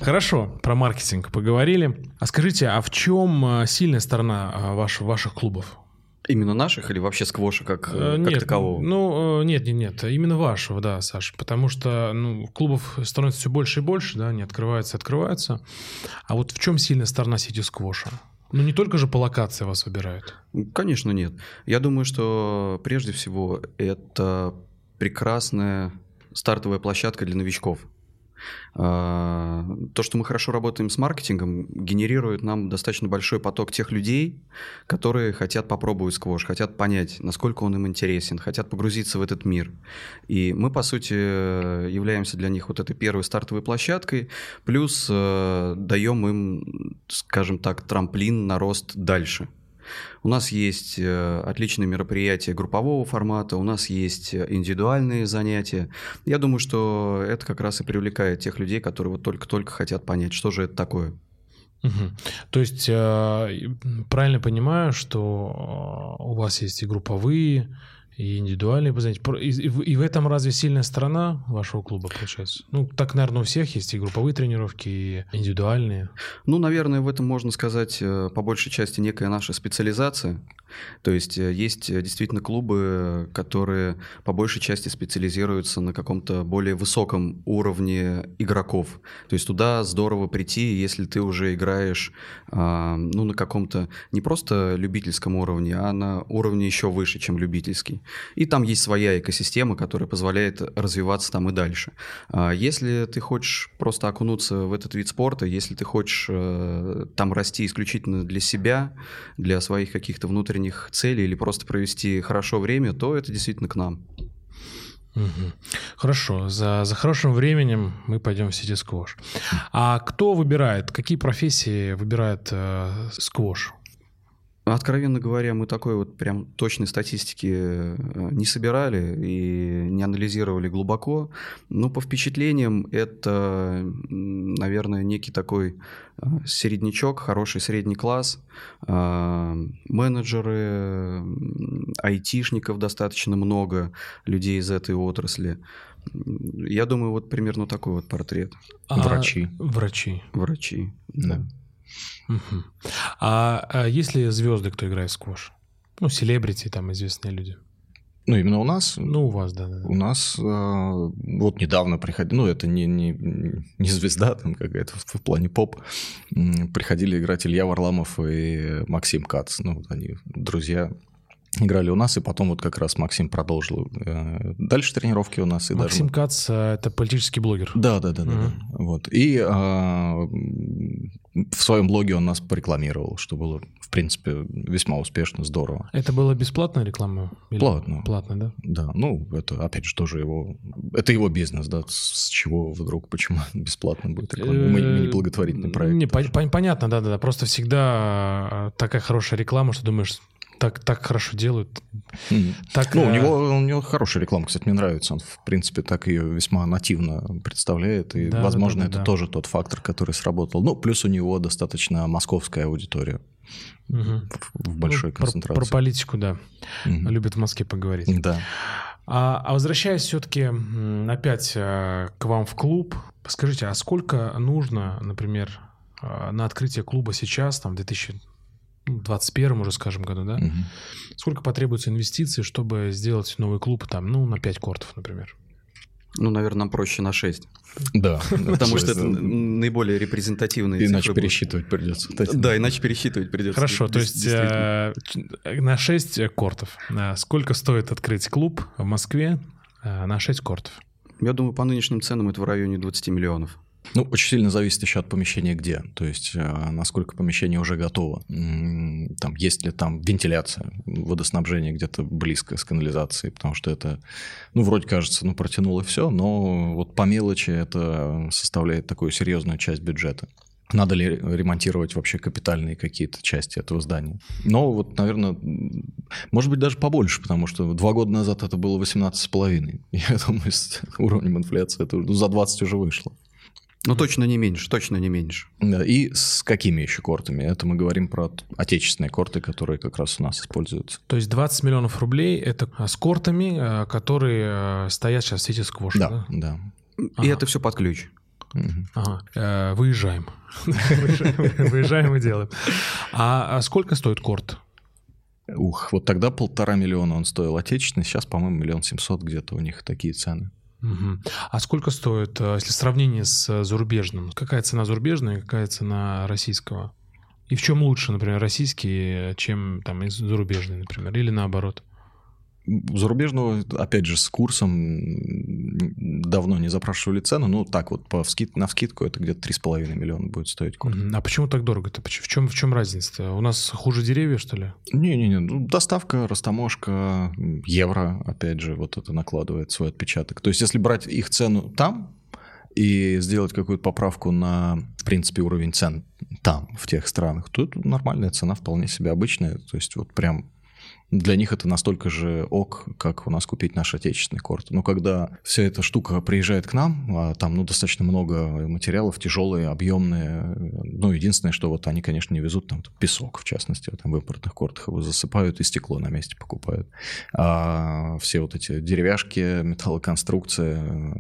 Хорошо, про маркетинг поговорили. А скажите, а в чем э, сильная сторона ваших клубов?
Именно наших или вообще сквоша как, э, как
нет,
такового?
Ну, э, нет, нет, нет, именно вашего, да, Саш, потому что ну, клубов становится все больше и больше, да, они открываются, открываются. А вот в чем сильная сторона сети сквоша? Ну, не только же по локации вас выбирают.
Конечно, нет. Я думаю, что прежде всего это прекрасная стартовая площадка для новичков. А, то, что мы хорошо работаем с маркетингом, генерирует нам достаточно большой поток тех людей, которые хотят попробовать сквош, хотят понять, насколько он им интересен, хотят погрузиться в этот мир. И мы, по сути, являемся для них вот этой первой стартовой площадкой, плюс э, даем им, скажем так, трамплин на рост дальше. У нас есть э, отличные мероприятия группового формата, у нас есть э, индивидуальные занятия. Я думаю, что это как раз и привлекает тех людей, которые вот только-только хотят понять, что же это такое.
Угу. То есть э, правильно понимаю, что у вас есть и групповые, и индивидуальные и, и в этом разве сильная сторона вашего клуба, получается? Ну, так, наверное, у всех есть и групповые тренировки, и индивидуальные.
Ну, наверное, в этом можно сказать э, по большей части некая наша специализация. То есть э, есть э, действительно клубы, которые по большей части специализируются на каком-то более высоком уровне игроков. То есть туда здорово прийти, если ты уже играешь а, ну, на каком-то не просто любительском уровне, а на уровне еще выше, чем любительский. И там есть своя экосистема, которая позволяет развиваться там и дальше. А если ты хочешь просто окунуться в этот вид спорта, если ты хочешь э, там расти исключительно для себя, для своих каких-то внутренних целей или просто провести хорошо время, то это действительно к нам.
Хорошо, за, за хорошим временем мы пойдем в сити сквош. А кто выбирает, какие профессии выбирает э, сквош?
Откровенно говоря, мы такой вот прям точной статистики э, не собирали и не анализировали глубоко. Но по впечатлениям это, наверное, некий такой э, середнячок, хороший средний класс. Э, менеджеры, айтишников достаточно много, людей из этой отрасли. Я думаю, вот примерно такой вот портрет.
А врачи. Врачи.
Врачи, да.
Угу. А, а есть ли звезды, кто играет в сквош? Ну, селебрити, там известные люди.
Ну, именно у нас?
Ну, у вас, да. да.
У нас э, вот недавно приходили, ну, это не, не, не звезда там какая-то в, в плане поп, приходили играть Илья Варламов и Максим Кац. Ну, вот они друзья играли у нас, и потом вот как раз Максим продолжил э, дальше тренировки у нас. И
Максим даже... Кац э, — это политический блогер.
Да, да, да, да. да. Вот. И а, в своем блоге он нас порекламировал, что было, в принципе, весьма успешно, здорово.
Это была бесплатная реклама?
Или... Платно.
Платно, да?
Да, ну, это, опять же, тоже его... Это его бизнес, да, с чего вдруг, почему бесплатно будет реклама? Мы, мы не благотворительный проект.
Не, понятно, да-да-да, просто всегда такая хорошая реклама, что думаешь, так, так хорошо делают.
Mm. Так, ну, у, э, него, у него хорошая реклама, кстати, мне нравится. Он, в принципе, так ее весьма нативно представляет. И, да, возможно, да, да, это да. тоже тот фактор, который сработал. Ну, плюс у него достаточно московская аудитория. Угу. В, в большой ну, концентрации.
Про, про политику, да. Угу. Любит в Москве поговорить.
Да.
А, а возвращаясь все-таки опять э, к вам в клуб, скажите, а сколько нужно, например, э, на открытие клуба сейчас, там, в 2000 21 уже, скажем, году, да? Угу. Сколько потребуется инвестиций, чтобы сделать новый клуб там, ну, на 5 кортов, например?
Ну, наверное, нам проще на 6.
Да.
Потому что это наиболее репрезентативные
Иначе пересчитывать придется.
Да, иначе пересчитывать придется.
Хорошо, то есть э, на 6 кортов. А сколько стоит открыть клуб в Москве э, на 6 кортов?
Я думаю, по нынешним ценам это в районе 20 миллионов.
Ну, очень сильно зависит еще от помещения где. То есть, э, насколько помещение уже готово. Там, есть ли там вентиляция, водоснабжение где-то близко с канализацией, потому что это, ну, вроде кажется, ну, протянуло все, но вот по мелочи это составляет такую серьезную часть бюджета. Надо ли ремонтировать вообще капитальные какие-то части этого здания? Но вот, наверное, может быть, даже побольше, потому что два года назад это было 18,5. Я думаю, с уровнем инфляции это ну, за 20 уже вышло.
Ну, точно не меньше, точно не меньше.
Да, и с какими еще кортами? Это мы говорим про отечественные корты, которые как раз у нас используются.
То есть 20 миллионов рублей — это с кортами, э, которые э, стоят сейчас в сети сквош,
да? Да,
да. И ага. это все под ключ.
Ага. Э, выезжаем. Выезжаем и делаем. А, а сколько стоит корт?
Ух, вот тогда полтора миллиона он стоил отечественный, сейчас, по-моему, миллион семьсот где-то у них такие цены.
Угу. А сколько стоит, э, если сравнение с э, зарубежным? Какая цена зарубежная, какая цена российского? И в чем лучше, например, российский, чем там зарубежный, например, или наоборот?
Зарубежного, опять же, с курсом давно не запрашивали цену. Ну, так вот, по вскид... на вскидку это где-то 3,5 миллиона будет стоить курс.
А почему так дорого-то? В чем, в чем разница-то? У нас хуже деревья, что ли?
Не-не-не, ну, доставка, растаможка, евро, опять же, вот это накладывает свой отпечаток. То есть, если брать их цену там, и сделать какую-то поправку на, в принципе, уровень цен там, в тех странах, то это нормальная цена, вполне себе обычная. То есть вот прям для них это настолько же ок, как у нас купить наш отечественный корт. Но когда вся эта штука приезжает к нам, а там ну, достаточно много материалов, тяжелые, объемные. Ну, единственное, что вот они, конечно, не везут там песок, в частности, вот, там в импортных кортах его засыпают и стекло на месте покупают. А все вот эти деревяшки, металлоконструкция,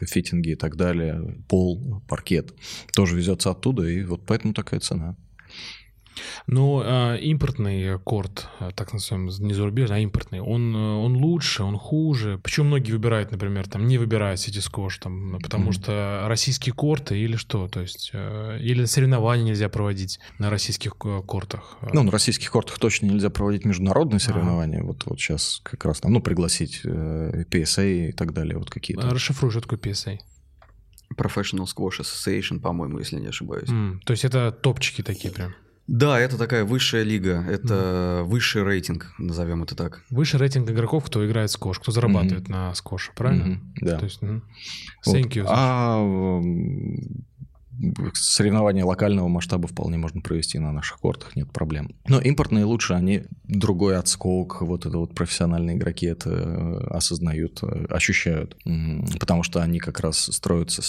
фитинги и так далее, пол, паркет, тоже везется оттуда, и вот поэтому такая цена.
Ну, э, импортный корт, а, так называемый, не зарубежный, а импортный, он, он лучше, он хуже. Почему многие выбирают, например, там, не выбирают City Squash, там, потому mm-hmm. что российские корты или что, то есть, э, или соревнования нельзя проводить на российских кортах.
Ну, на российских кортах точно нельзя проводить международные соревнования. А. Вот, вот сейчас как раз там, ну, пригласить э, PSA и так далее, вот какие-то.
Расшифруй, что такое PSA.
Professional Squash Association, по-моему, если не ошибаюсь.
Mm, то есть это топчики такие прям?
Да, это такая высшая лига, это mm. высший рейтинг, назовем это так.
Высший рейтинг игроков, кто играет в скош, кто зарабатывает mm-hmm. на скоше, правильно?
Mm-hmm. Да. То есть,
mm-hmm. Thank you.
А соревнования локального масштаба вполне можно провести на наших кортах, нет проблем. Но импортные лучше, они другой отскок, вот это вот профессиональные игроки это э, осознают, э, ощущают, потому что они как раз строятся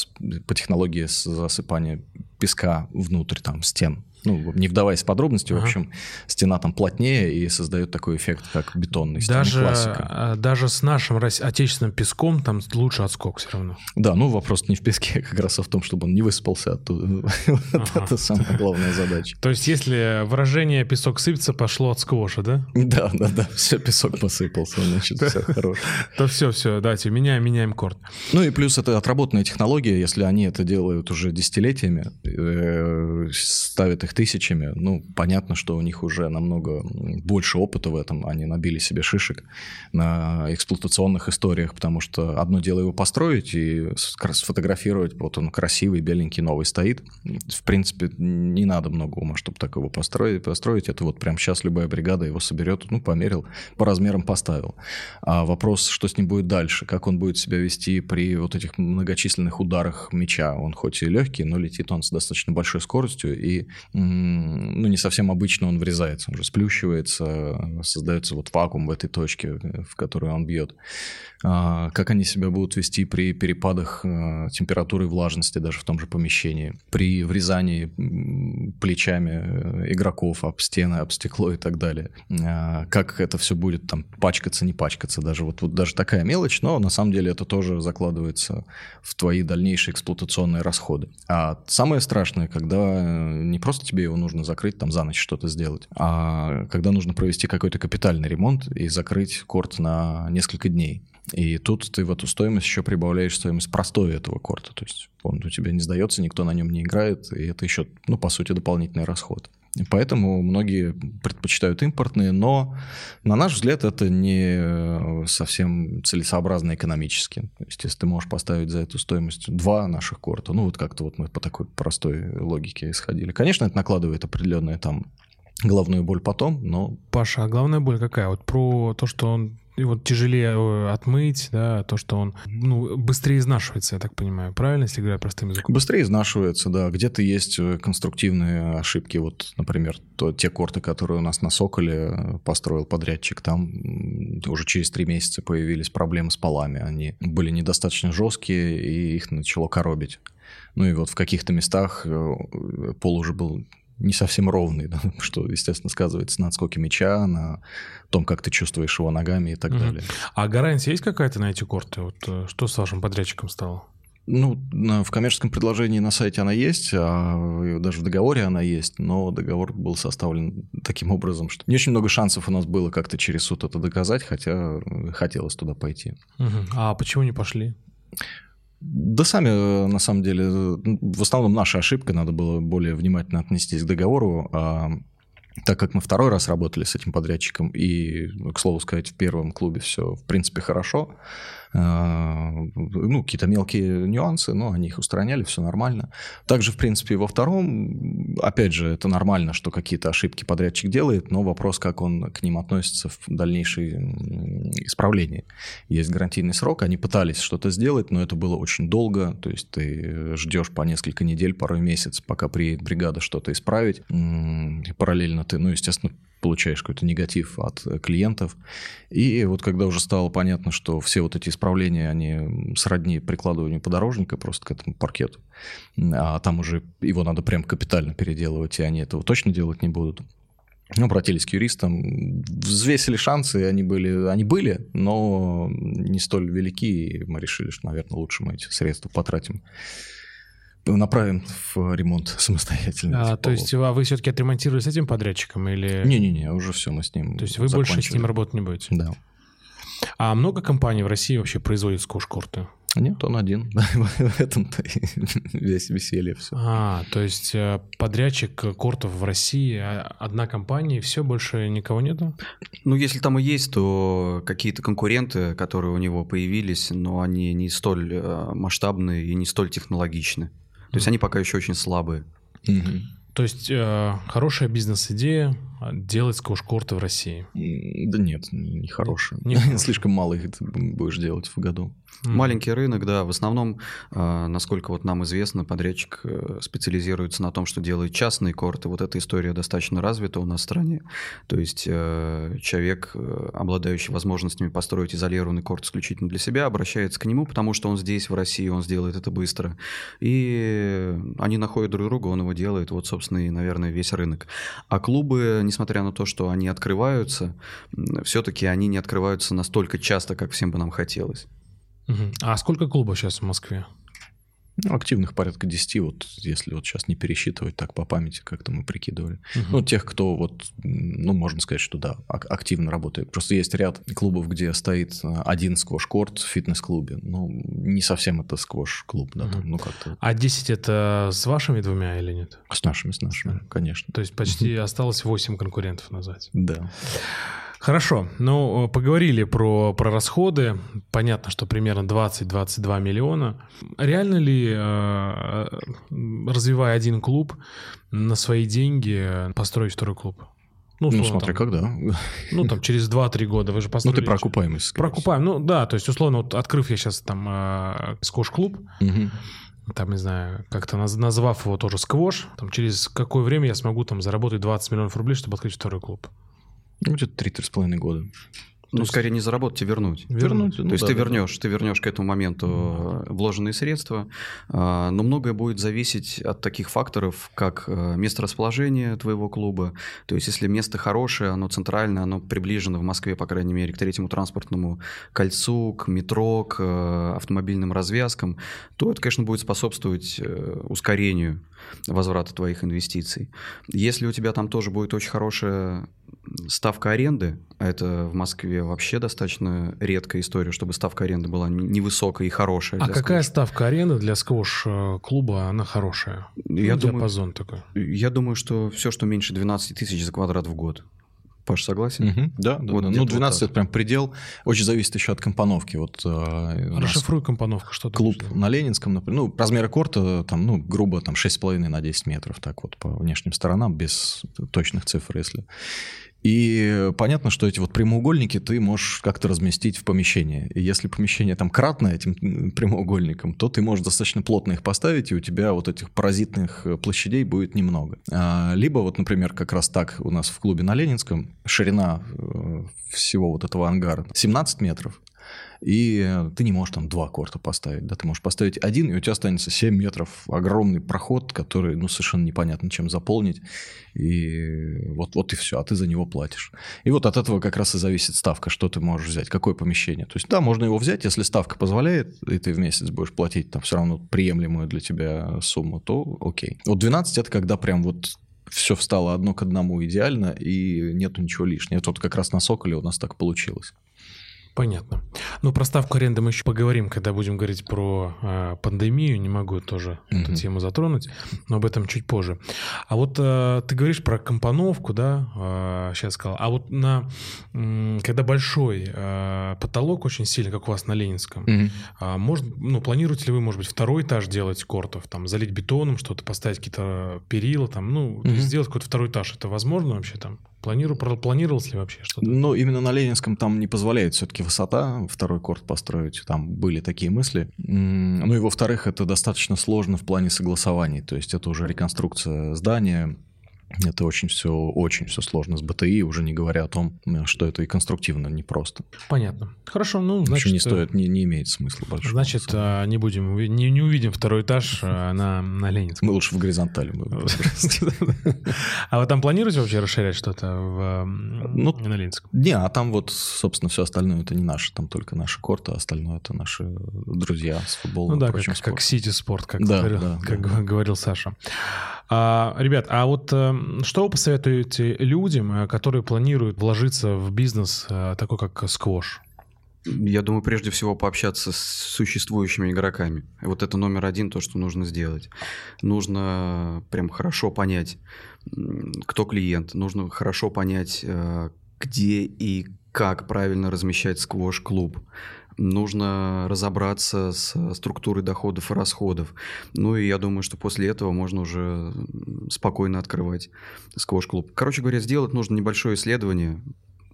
по технологии засыпания песка внутрь там стен ну, не вдаваясь в подробности, ага. в общем, стена там плотнее и создает такой эффект, как бетонный
даже, классика. А, даже с нашим отечественным песком там лучше отскок все равно.
Да, ну вопрос не в песке, как раз а в том, чтобы он не высыпался оттуда. Ага. Это самая главная задача.
То есть если выражение «песок сыпется», пошло от сквоша, да?
Да, да, да, все, песок посыпался, значит, все хорошо.
То все, все, давайте, меняем, меняем корт.
Ну и плюс это отработанная технология, если они это делают уже десятилетиями, э, ставят их их тысячами, ну, понятно, что у них уже намного больше опыта в этом, они набили себе шишек на эксплуатационных историях, потому что одно дело его построить и сфотографировать, вот он красивый, беленький, новый стоит. В принципе, не надо много ума, чтобы так его построить. построить. Это вот прямо сейчас любая бригада его соберет, ну, померил, по размерам поставил. А вопрос, что с ним будет дальше, как он будет себя вести при вот этих многочисленных ударах мяча. Он хоть и легкий, но летит он с достаточно большой скоростью, и ну, не совсем обычно он врезается, он же сплющивается, создается вот вакуум в этой точке, в которую он бьет. А, как они себя будут вести при перепадах а, температуры и влажности даже в том же помещении, при врезании плечами э, игроков об стены, об стекло и так далее. А, как это все будет там пачкаться, не пачкаться, даже вот, вот даже такая мелочь, но на самом деле это тоже закладывается в твои дальнейшие эксплуатационные расходы. А самое страшное, когда э, не просто тебе его нужно закрыть, там за ночь что-то сделать, а когда нужно провести какой-то капитальный ремонт и закрыть корт на несколько дней. И тут ты в эту стоимость еще прибавляешь стоимость простой этого корта. То есть он у тебя не сдается, никто на нем не играет, и это еще, ну, по сути, дополнительный расход. Поэтому многие предпочитают импортные, но, на наш взгляд, это не совсем целесообразно экономически. То если ты можешь поставить за эту стоимость два наших корта, ну, вот как-то вот мы по такой простой логике исходили. Конечно, это накладывает определенные там головную боль потом, но...
Паша, а главная боль какая? Вот про то, что он и вот тяжелее э, отмыть, да, то, что он ну, быстрее изнашивается, я так понимаю, правильно, если говоря простым языком?
Быстрее изнашивается, да. Где-то есть э, конструктивные ошибки. Вот, например, то, те корты, которые у нас на Соколе э, построил подрядчик, там уже через три месяца появились проблемы с полами. Они были недостаточно жесткие, и их начало коробить. Ну и вот в каких-то местах пол уже был не совсем ровный, да, что, естественно, сказывается на отскоке мяча, на том, как ты чувствуешь его ногами и так угу. далее.
А гарантия есть какая-то на эти корты? Вот э, что с вашим подрядчиком стало?
Ну, в коммерческом предложении на сайте она есть, а даже в договоре она есть, но договор был составлен таким образом, что не очень много шансов у нас было как-то через суд это доказать, хотя хотелось туда пойти.
Угу. А почему не пошли?
Да сами, э, на самом деле, э, в основном наша ошибка, надо было более внимательно отнестись к договору. А так как мы второй раз работали с этим подрядчиком, и, к слову сказать, в первом клубе все, в принципе, хорошо, ну, какие-то мелкие нюансы, но они их устраняли, все нормально. Также, в принципе, во втором, опять же, это нормально, что какие-то ошибки подрядчик делает, но вопрос, как он к ним относится в дальнейшей исправлении. Есть гарантийный срок, они пытались что-то сделать, но это было очень долго, то есть ты ждешь по несколько недель, порой месяц, пока приедет бригада что-то исправить. Параллельно ты, ну, естественно, получаешь какой-то негатив от клиентов. И вот когда уже стало понятно, что все вот эти исправления, они сродни прикладыванию подорожника просто к этому паркету, а там уже его надо прям капитально переделывать, и они этого точно делать не будут. Ну, обратились к юристам, взвесили шансы, они были, они были, но не столь велики, и мы решили, что, наверное, лучше мы эти средства потратим направим в ремонт самостоятельно.
А, то есть а вы все-таки отремонтировали с этим подрядчиком или...
Не-не-не, уже все, мы с ним
То есть вы закончили. больше с ним работать не будете?
Да.
А много компаний в России вообще производят скош-корты?
Нет, он один. в этом-то весь веселье все.
А, то есть э, подрядчик кортов в России а, одна компания, и все, больше никого нету?
Ну, если там и есть, то какие-то конкуренты, которые у него появились, но они не столь э, масштабные и не столь технологичны. То есть они пока еще очень слабые.
То есть э, хорошая бизнес-идея делать сквош-корты в России?
Да нет, не хорошая. Не Слишком мало их будешь делать в году.
Mm. Маленький рынок, да. В основном, э, насколько вот нам известно, подрядчик э, специализируется на том, что делает частные корты. Вот эта история достаточно развита у нас в стране. То есть э, человек, обладающий возможностями построить изолированный корт исключительно для себя, обращается к нему, потому что он здесь, в России, он сделает это быстро. И они находят друг друга, он его делает. Вот, собственно, и, наверное, весь рынок. А клубы, несмотря на то, что они открываются, все-таки они не открываются настолько часто, как всем бы нам хотелось.
А сколько клубов сейчас в Москве?
Ну, активных порядка 10, вот если вот сейчас не пересчитывать так по памяти, как-то мы прикидывали. Угу. Ну, тех, кто вот, ну, можно сказать, что да, активно работает. Просто есть ряд клубов, где стоит а, один сквош-корт в фитнес-клубе. Ну, не совсем это сквош-клуб, да, угу. там, ну как-то.
А 10 это с вашими двумя или нет?
С нашими, с нашими, конечно.
То есть почти угу. осталось 8 конкурентов назвать.
Да.
Хорошо, ну, поговорили про, про расходы. Понятно, что примерно 20-22 миллиона. Реально ли, э, развивая один клуб, на свои деньги построить второй клуб?
Ну, ну смотри, там, когда.
Ну, там, через 2-3 года вы же построили...
Ну, ты про окупаемость.
Про окупаемость, ну, да, то есть, условно, вот открыв я сейчас там э, скош-клуб, угу. там, не знаю, как-то назвав его тоже сквош, там, через какое время я смогу там заработать 20 миллионов рублей, чтобы открыть второй клуб?
Ну, где-то три-три с половиной года.
Ну, есть... скорее не заработать, а вернуть. Вернуть. Ну, То есть да, ты вернешь, да. ты вернешь к этому моменту mm вложенные средства, а, но многое будет зависеть от таких факторов, как э, место расположения твоего клуба. То есть если место хорошее, оно центральное, оно приближено в Москве, по крайней мере, к третьему транспортному кольцу, к метро, к э, автомобильным развязкам, то это, конечно, будет способствовать э, ускорению возврата твоих инвестиций. Если у тебя там тоже будет очень хорошая ставка аренды, а это в Москве вообще достаточно редкая история, чтобы ставка аренды была невысокая и хорошая.
А какая сквош. ставка аренды для сквош-клуба, она хорошая?
Я ну, думаю, диапазон такой. Я думаю, что все, что меньше 12 тысяч за квадрат в год. Паш, согласен?
Угу. Да, да, вот да. Ну, 12 вот это прям предел. Очень зависит еще от компоновки. Вот, э,
Расшифруй компоновку, что
Клуб что? на Ленинском, например. Ну, размеры корта, там, ну, грубо, там, 6,5 на 10 метров, так вот, по внешним сторонам, без точных цифр, если. И понятно, что эти вот прямоугольники ты можешь как-то разместить в помещении. И если помещение там кратное этим прямоугольником, то ты можешь достаточно плотно их поставить, и у тебя вот этих паразитных э, площадей будет немного. А, либо вот, например, как раз так у нас в клубе на Ленинском ширина э, всего вот этого ангара 17 метров, и ты не можешь там два корта поставить, да, ты можешь поставить один, и у тебя останется 7 метров, огромный проход, который, ну, совершенно непонятно чем заполнить, и вот, вот и все, а ты за него платишь. И вот от этого как раз и зависит ставка, что ты можешь взять, какое помещение. То есть, да, можно его взять, если ставка позволяет, и ты в месяц будешь платить там все равно приемлемую для тебя сумму, то окей. Вот 12 это когда прям вот все встало одно к одному идеально, и нету ничего лишнего. Это вот как раз на Соколе у нас так получилось.
Понятно. Ну, про ставку аренды мы еще поговорим, когда будем говорить про э, пандемию. Не могу тоже mm-hmm. эту тему затронуть, но об этом чуть позже. А вот э, ты говоришь про компоновку, да, э, сейчас сказал. А вот на, э, когда большой э, потолок очень сильный, как у вас на Ленинском, mm-hmm. э, может, ну, планируете ли вы, может быть, второй этаж делать кортов, там, залить бетоном что-то, поставить какие-то перила, там, ну, mm-hmm. сделать какой-то второй этаж? Это возможно вообще там? Планиру, планировалось ли вообще что-то?
Ну, именно на Ленинском там не позволяет все-таки высота второй корт построить. Там были такие мысли. Ну и во-вторых, это достаточно сложно в плане согласований. То есть это уже реконструкция здания, Это очень все, очень все сложно с БТИ, уже не говоря о том, что это и конструктивно непросто.
Понятно. Хорошо, ну, значит...
не стоит, не, не имеет смысла большого.
Значит, смысла. не будем, не, не увидим второй этаж а, на, на Ленинском.
Мы лучше в горизонтали будем.
А вы там планируете вообще расширять что-то в, ну, на Ленинском?
Не, а там вот, собственно, все остальное это не наше, там только наши корты, а остальное это наши друзья с футболом.
Ну да, как, как Сити Спорт, как, говорил Саша. А, ребят, а вот э, что вы посоветуете людям, э, которые планируют вложиться в бизнес э, такой, как сквош?
Я думаю, прежде всего пообщаться с существующими игроками. Вот это номер один, то, что нужно сделать. Нужно прям хорошо понять, кто клиент. Нужно хорошо понять, где и как правильно размещать сквош-клуб нужно разобраться с структурой доходов и расходов. Ну и я думаю, что после этого можно уже спокойно открывать сквош-клуб. Короче говоря, сделать нужно небольшое исследование,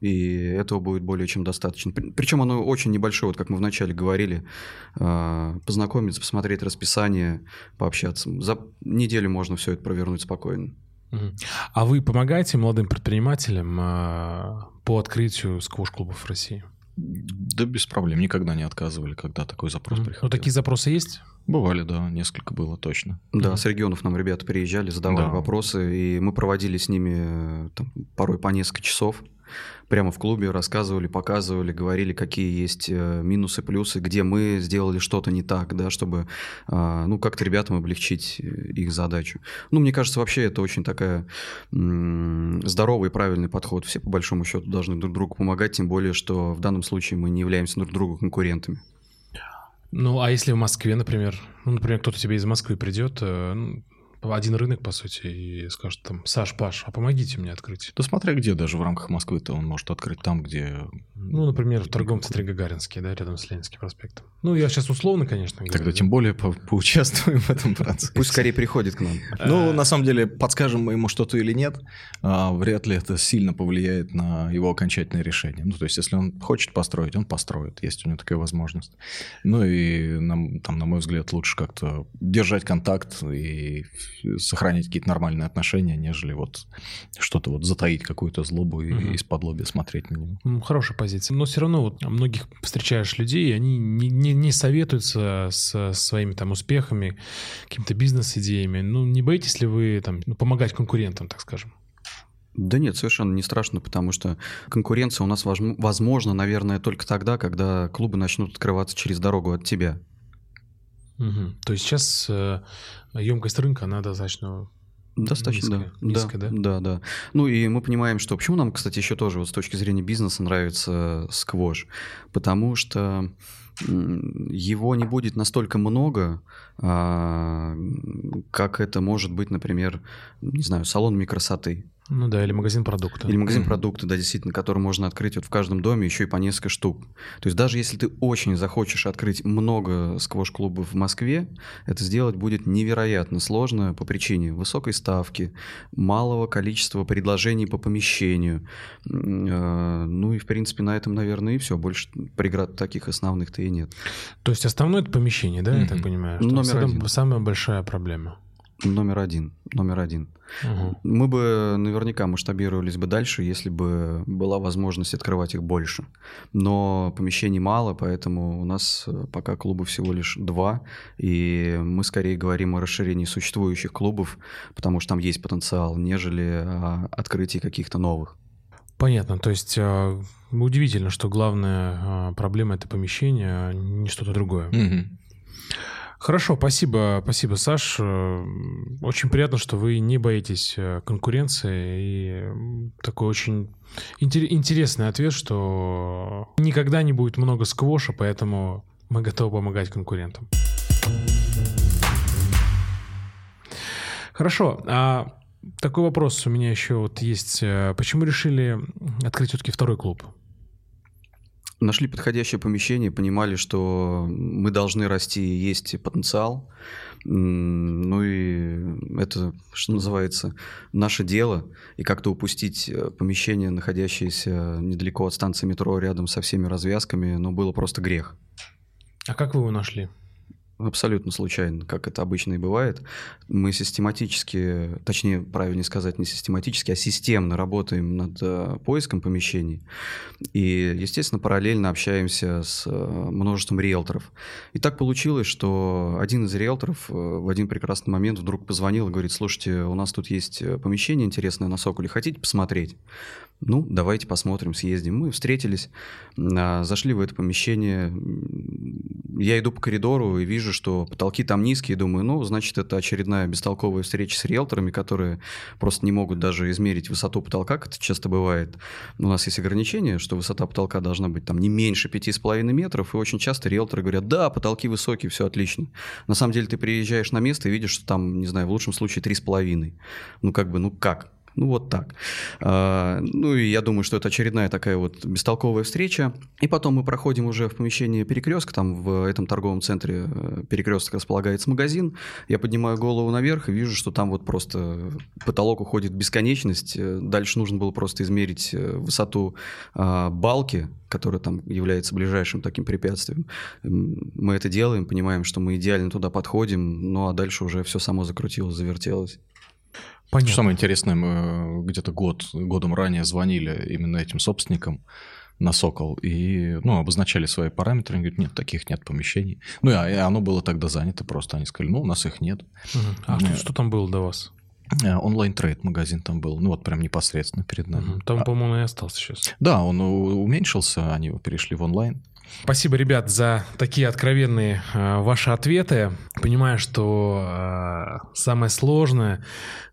и этого будет более чем достаточно. Причем оно очень небольшое, вот как мы вначале говорили, а, познакомиться, посмотреть расписание, пообщаться. За неделю можно все это провернуть спокойно.
А вы помогаете молодым предпринимателям а, по открытию сквош-клубов в России?
Да без проблем, никогда не отказывали, когда такой запрос mm. приходил.
Ну, такие запросы есть?
Бывали, да, несколько было точно.
Да, mm. с регионов нам ребята приезжали, задавали да. вопросы, и мы проводили с ними э, там, порой по несколько часов прямо в клубе рассказывали, показывали, говорили, какие есть э, минусы, плюсы, где мы сделали что-то не так, да, чтобы, а, ну, как-то ребятам облегчить э, их задачу. Ну, мне кажется, вообще это очень такая здоровый правильный подход. Все, по большому счету, должны друг другу помогать, тем более, что в данном случае мы не являемся друг другу конкурентами.
Ну, а если в Москве, например, ну, например, кто-то тебе из Москвы придет, э, ну, один рынок, по сути, и скажет там, Саш, Паш, а помогите мне открыть.
Да смотря где, даже в рамках Москвы-то он может открыть там, где...
Ну, например, в торговом центре Гагаринский, да, рядом с Ленинским проспектом. Ну, я сейчас условно, конечно.
Тогда говорю, тем более по поучаствуем в этом процессе.
Пусть скорее приходит к нам.
Ну, на самом деле, подскажем мы ему что-то или нет, а, вряд ли это сильно повлияет на его окончательное решение. Ну, то есть, если он хочет построить, он построит, есть у него такая возможность. Ну, и нам, там, на мой взгляд, лучше как-то держать контакт и сохранить какие-то нормальные отношения, нежели вот что-то вот затаить какую-то злобу и угу. из-под лоби смотреть на него.
Хорошая позиция. Но все равно вот многих встречаешь людей, они не, не, не советуются с своими там успехами, какими-то бизнес-идеями. Ну, не боитесь ли вы там ну, помогать конкурентам, так скажем?
Да нет, совершенно не страшно, потому что конкуренция у нас возможна, наверное, только тогда, когда клубы начнут открываться через дорогу от тебя.
Угу. То есть сейчас э, емкость рынка, она достаточно
Достаточно, низкая, да. Низкая, да, да, да. Ну и мы понимаем, что почему нам, кстати, еще тоже вот с точки зрения бизнеса нравится сквош, потому что его не будет настолько много, а, как это может быть, например, не знаю, салонами красоты.
Ну да, или магазин продукта.
Или магазин mm-hmm. продукта, да, действительно, который можно открыть вот в каждом доме еще и по несколько штук. То есть даже если ты очень захочешь открыть много сквош-клубов в Москве, это сделать будет невероятно сложно по причине высокой ставки, малого количества предложений по помещению. А, ну и, в принципе, на этом, наверное, и все. Больше преград таких основных-то и нет.
То есть основное это помещение, да, mm-hmm. я так понимаю? Что Номер один. Самая большая проблема.
Номер один. Номер один. Угу. Мы бы наверняка масштабировались бы дальше, если бы была возможность открывать их больше. Но помещений мало, поэтому у нас э, пока клубы всего лишь два. И мы скорее говорим о расширении существующих клубов, потому что там есть потенциал, нежели о открытии каких-то новых.
Понятно. То есть э, удивительно, что главная э, проблема это помещение, а не что-то другое. Угу. Хорошо, спасибо, спасибо, Саш. Э, очень приятно, что вы не боитесь э, конкуренции и такой очень интересный ответ, что никогда не будет много сквоша, поэтому мы готовы помогать конкурентам. Хорошо, а такой вопрос у меня еще вот есть. Э, почему решили открыть все-таки второй клуб?
Нашли подходящее помещение, понимали, что мы должны расти, есть потенциал. Ну и это, что называется, наше дело. И как-то упустить э, помещение, находящееся недалеко от станции метро, рядом со всеми развязками, ну, было просто грех.
А как вы его нашли?
Абсолютно случайно, как это обычно и бывает. Мы систематически, точнее, правильнее сказать, не систематически, а системно работаем над э, поиском помещений. И, естественно, параллельно общаемся с э, множеством риэлторов. И так получилось, что один из риэлторов э, в один прекрасный момент вдруг позвонил и говорит, слушайте, у нас тут есть помещение интересное на Соколе, хотите посмотреть? Ну, давайте посмотрим, съездим. Мы встретились, а, зашли в это помещение. Я иду по коридору и вижу, что потолки там низкие. Думаю, ну, значит, это очередная бестолковая встреча с риэлторами, которые просто не могут даже измерить высоту потолка, как это часто бывает. У нас есть ограничение, что высота потолка должна быть там не меньше 5,5 метров, и очень часто риэлторы говорят, да, потолки высокие, все отлично. На самом деле ты приезжаешь на место и видишь, что там, не знаю, в лучшем случае 3,5. Ну, как бы, ну как? Ну, вот так. А, ну, и я думаю, что это очередная такая вот бестолковая встреча. И потом мы проходим уже в помещение перекрестка, там в этом торговом центре э, перекрестка располагается магазин. Я поднимаю голову наверх и вижу, что там вот просто потолок уходит в бесконечность. Э, дальше нужно было просто измерить э, высоту а, балки, которая там является ближайшим таким препятствием. Мы это делаем, понимаем, что мы идеально туда подходим, ну а дальше уже все само закрутилось, завертелось.
Понятно. Самое интересное, мы где-то год, годом ранее звонили именно этим собственникам на Сокол и ну, обозначали свои параметры. Они говорят, нет, таких нет помещений. Ну, и оно было тогда занято просто. Они сказали, ну, у нас их нет.
Угу. А что, что там было до вас?
Э, онлайн-трейд магазин там был, ну вот прям непосредственно перед нами. Угу.
Там, а, по-моему, и остался сейчас.
Да, он уменьшился, они перешли в онлайн.
Спасибо, ребят, за такие откровенные э, ваши ответы. Понимаю, что э, самое сложное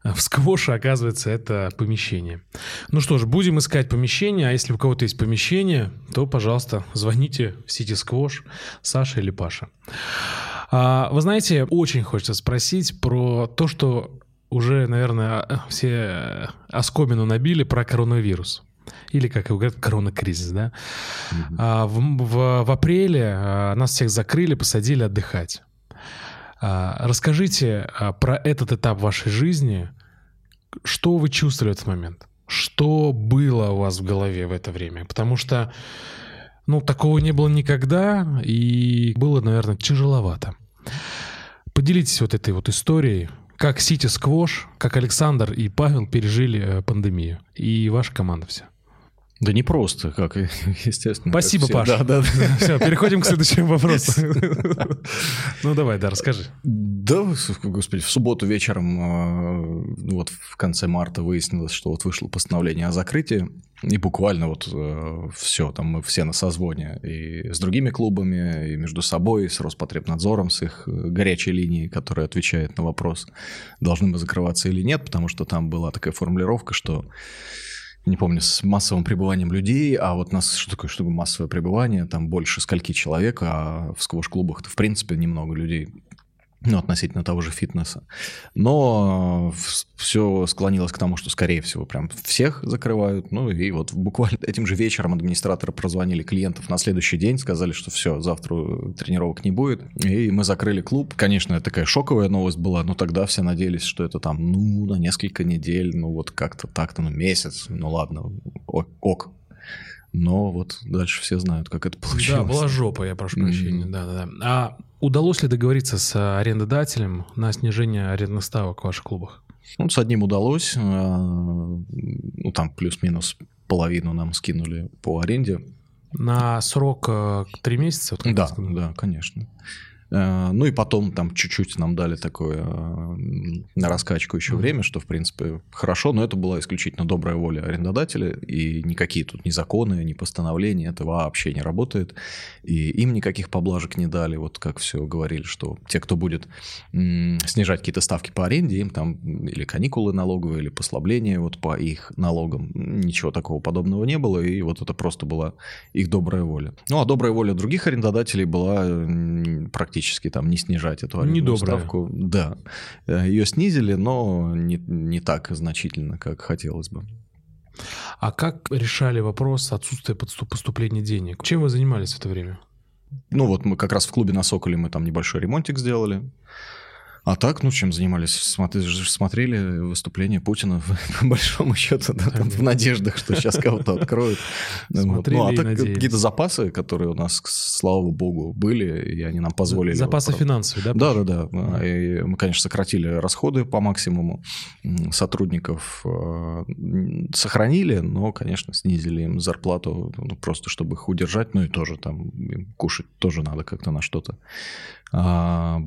в сквоше, оказывается, это помещение. Ну что ж, будем искать помещение, а если у кого-то есть помещение, то, пожалуйста, звоните в Сити Сквош, Саша или Паша. А, вы знаете, очень хочется спросить про то, что уже, наверное, все оскомину набили про коронавирус или, как его говорят, коронакризис, да. Mm-hmm. А, в, в, в апреле а, нас всех закрыли, посадили отдыхать. А, расскажите а, про этот этап вашей жизни. Что вы чувствовали в этот момент? Что было у вас в голове в это время? Потому что, ну, такого не было никогда, и было, наверное, тяжеловато. Поделитесь вот этой вот историей, как Сити Сквош, как Александр и Павел пережили э, пандемию. И ваша команда вся.
Да не просто, как естественно.
Спасибо, Паша. Да, да. Все, переходим к следующему вопросу. Ну давай, да, расскажи.
Да, господи, в субботу вечером, а, вот в конце марта выяснилось, что вот вышло постановление о закрытии, и буквально вот э, все, там мы все на созвоне и с другими клубами, и между собой, и с Роспотребнадзором, с их э, горячей линией, которая отвечает на вопрос, должны мы закрываться или нет, потому что там была такая формулировка, что не помню, с массовым пребыванием людей, а вот нас, что такое, чтобы массовое пребывание, там больше скольки человек, а в сквош-клубах-то в принципе немного людей ну, относительно того же фитнеса. Но все склонилось к тому, что, скорее всего, прям всех закрывают. Ну, и вот буквально этим же вечером администраторы прозвонили клиентов на следующий день, сказали, что все, завтра тренировок не будет. И мы закрыли клуб. Конечно, это такая шоковая новость была, но тогда все надеялись, что это там, ну, на несколько недель, ну, вот как-то так-то, ну, месяц, ну, ладно, ок. ок. Но вот дальше все знают, как это получилось.
Да, была жопа, я прошу прощения. Mm-hmm. Да, да, да. А Удалось ли договориться с арендодателем на снижение арендных ставок в ваших клубах?
Ну, с одним удалось. Э, ну, там плюс-минус половину нам скинули по аренде.
На срок э, три месяца?
Да, да, конечно. Э, ну и потом там чуть-чуть нам дали такое э, на раскачку еще mm-hmm. время, что, в принципе, хорошо, но это была исключительно добрая воля арендодателя, и никакие тут ни законы, ни постановления, это вообще не работает, и им никаких поблажек не дали, вот как все говорили, что те, кто будет снижать какие-то ставки по аренде, им там или каникулы налоговые, или послабления вот по их налогам, ничего такого подобного не было, и вот это просто была их добрая воля. Ну, а добрая воля других арендодателей была практически практически там не снижать эту арендную ставку. Да, э, ее снизили, но не, не так значительно, как хотелось бы.
А как решали вопрос отсутствия поступления денег? Чем вы занимались в это время?
Ну вот мы как раз в клубе на Соколе мы там небольшой ремонтик сделали. А так, ну, чем занимались? Смотрели выступление Путина, по большому счету, да, там, в надеждах, что сейчас кого-то откроют. Смотрели ну, а так какие-то запасы, которые у нас, слава богу, были, и они нам позволили...
Запасы вот, финансовые,
да? Да, да, да. И мы, конечно, сократили расходы по максимуму. Сотрудников э, сохранили, но, конечно, снизили им зарплату, ну, просто чтобы их удержать, ну и тоже там кушать тоже надо как-то на что-то. А,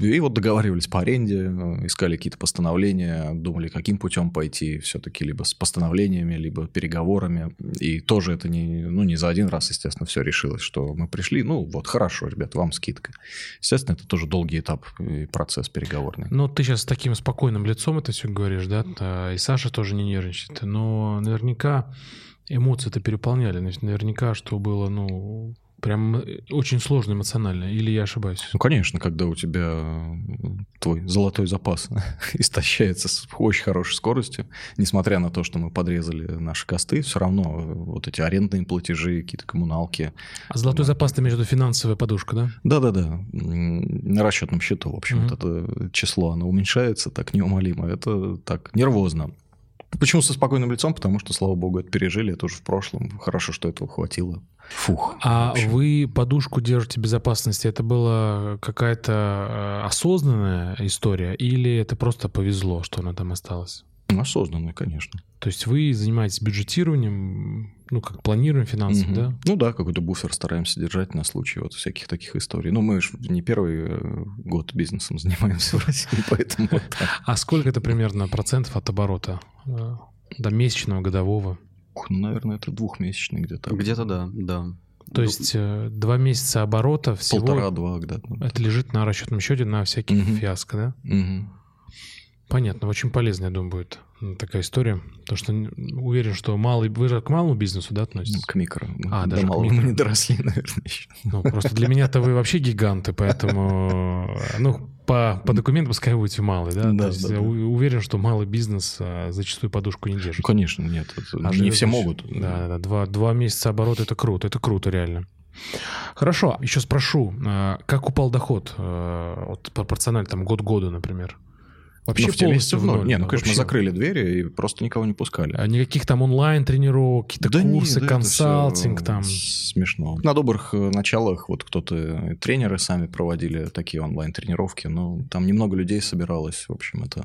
и вот договаривались по аренде, э, искали какие-то постановления, думали, каким путем пойти все-таки, либо с постановлениями, либо переговорами. И тоже это не, ну, не за один раз, естественно, все решилось, что мы пришли, ну вот хорошо, ребят, вам скидка. Естественно, это тоже долгий этап и процесс переговорный.
Ну, ты сейчас с таким спокойным лицом это все говоришь, да? И Саша тоже не нервничает. Но наверняка эмоции-то переполняли. Наверняка, что было, ну, Прям э, очень сложно эмоционально, или я ошибаюсь?
Ну, конечно, когда у тебя твой золотой запас истощается с очень хорошей скоростью, несмотря на то, что мы подрезали наши косты, все равно э, вот эти арендные платежи, какие-то коммуналки.
А золотой запас это между финансовая подушка, да?
Да-да-да. На расчетном счету, в общем, угу. это число, оно уменьшается так неумолимо. Это так нервозно. Почему со спокойным лицом? Потому что, слава богу, это пережили, это уже в прошлом. Хорошо, что этого хватило.
Фух. А вы подушку держите безопасности, это была какая-то э, осознанная история или это просто повезло, что она там осталась?
Осознанная, конечно.
То есть вы занимаетесь бюджетированием, ну, как планируем финансов, угу. да?
Ну да, какой-то буфер стараемся держать на случай вот всяких таких историй. Ну, мы же не первый э, год бизнесом занимаемся в России, поэтому вот.
А сколько это примерно процентов от оборота? Э, до месячного, годового?
Ну, наверное, это двухмесячный где-то.
Где-то да, да.
То есть э, два месяца оборота всего...
Полтора-два где-то.
Это лежит на расчетном счете на всякие угу. фиаско, да?
Угу.
Понятно, очень полезно, я думаю, будет такая история. Потому что уверен, что малый... Вы же к малому бизнесу, да, относитесь?
К микро.
А,
даже
к микро.
мы не доросли, наверное, еще.
Ну, просто для меня-то вы вообще гиганты, поэтому... Ну, по, по документам пускай будете малый, да?
Да,
То есть
да, да.
Уверен, что малый бизнес а, зачастую подушку не держит.
Ну, конечно, нет. А не все могут.
Да, да, два, два месяца оборота — это круто, это круто реально. Хорошо, еще спрошу, а, как упал доход а, вот, пропорционально там год году, например?
Вообще ну, в те месяцы в ноль. Не, ну, конечно, вообще. мы закрыли двери и просто никого не пускали.
А никаких там онлайн-тренировок, какие-то да курсы, не, да консалтинг там?
Смешно. На добрых э, началах вот кто-то, э, тренеры сами проводили такие онлайн-тренировки, но там немного людей собиралось. В общем, это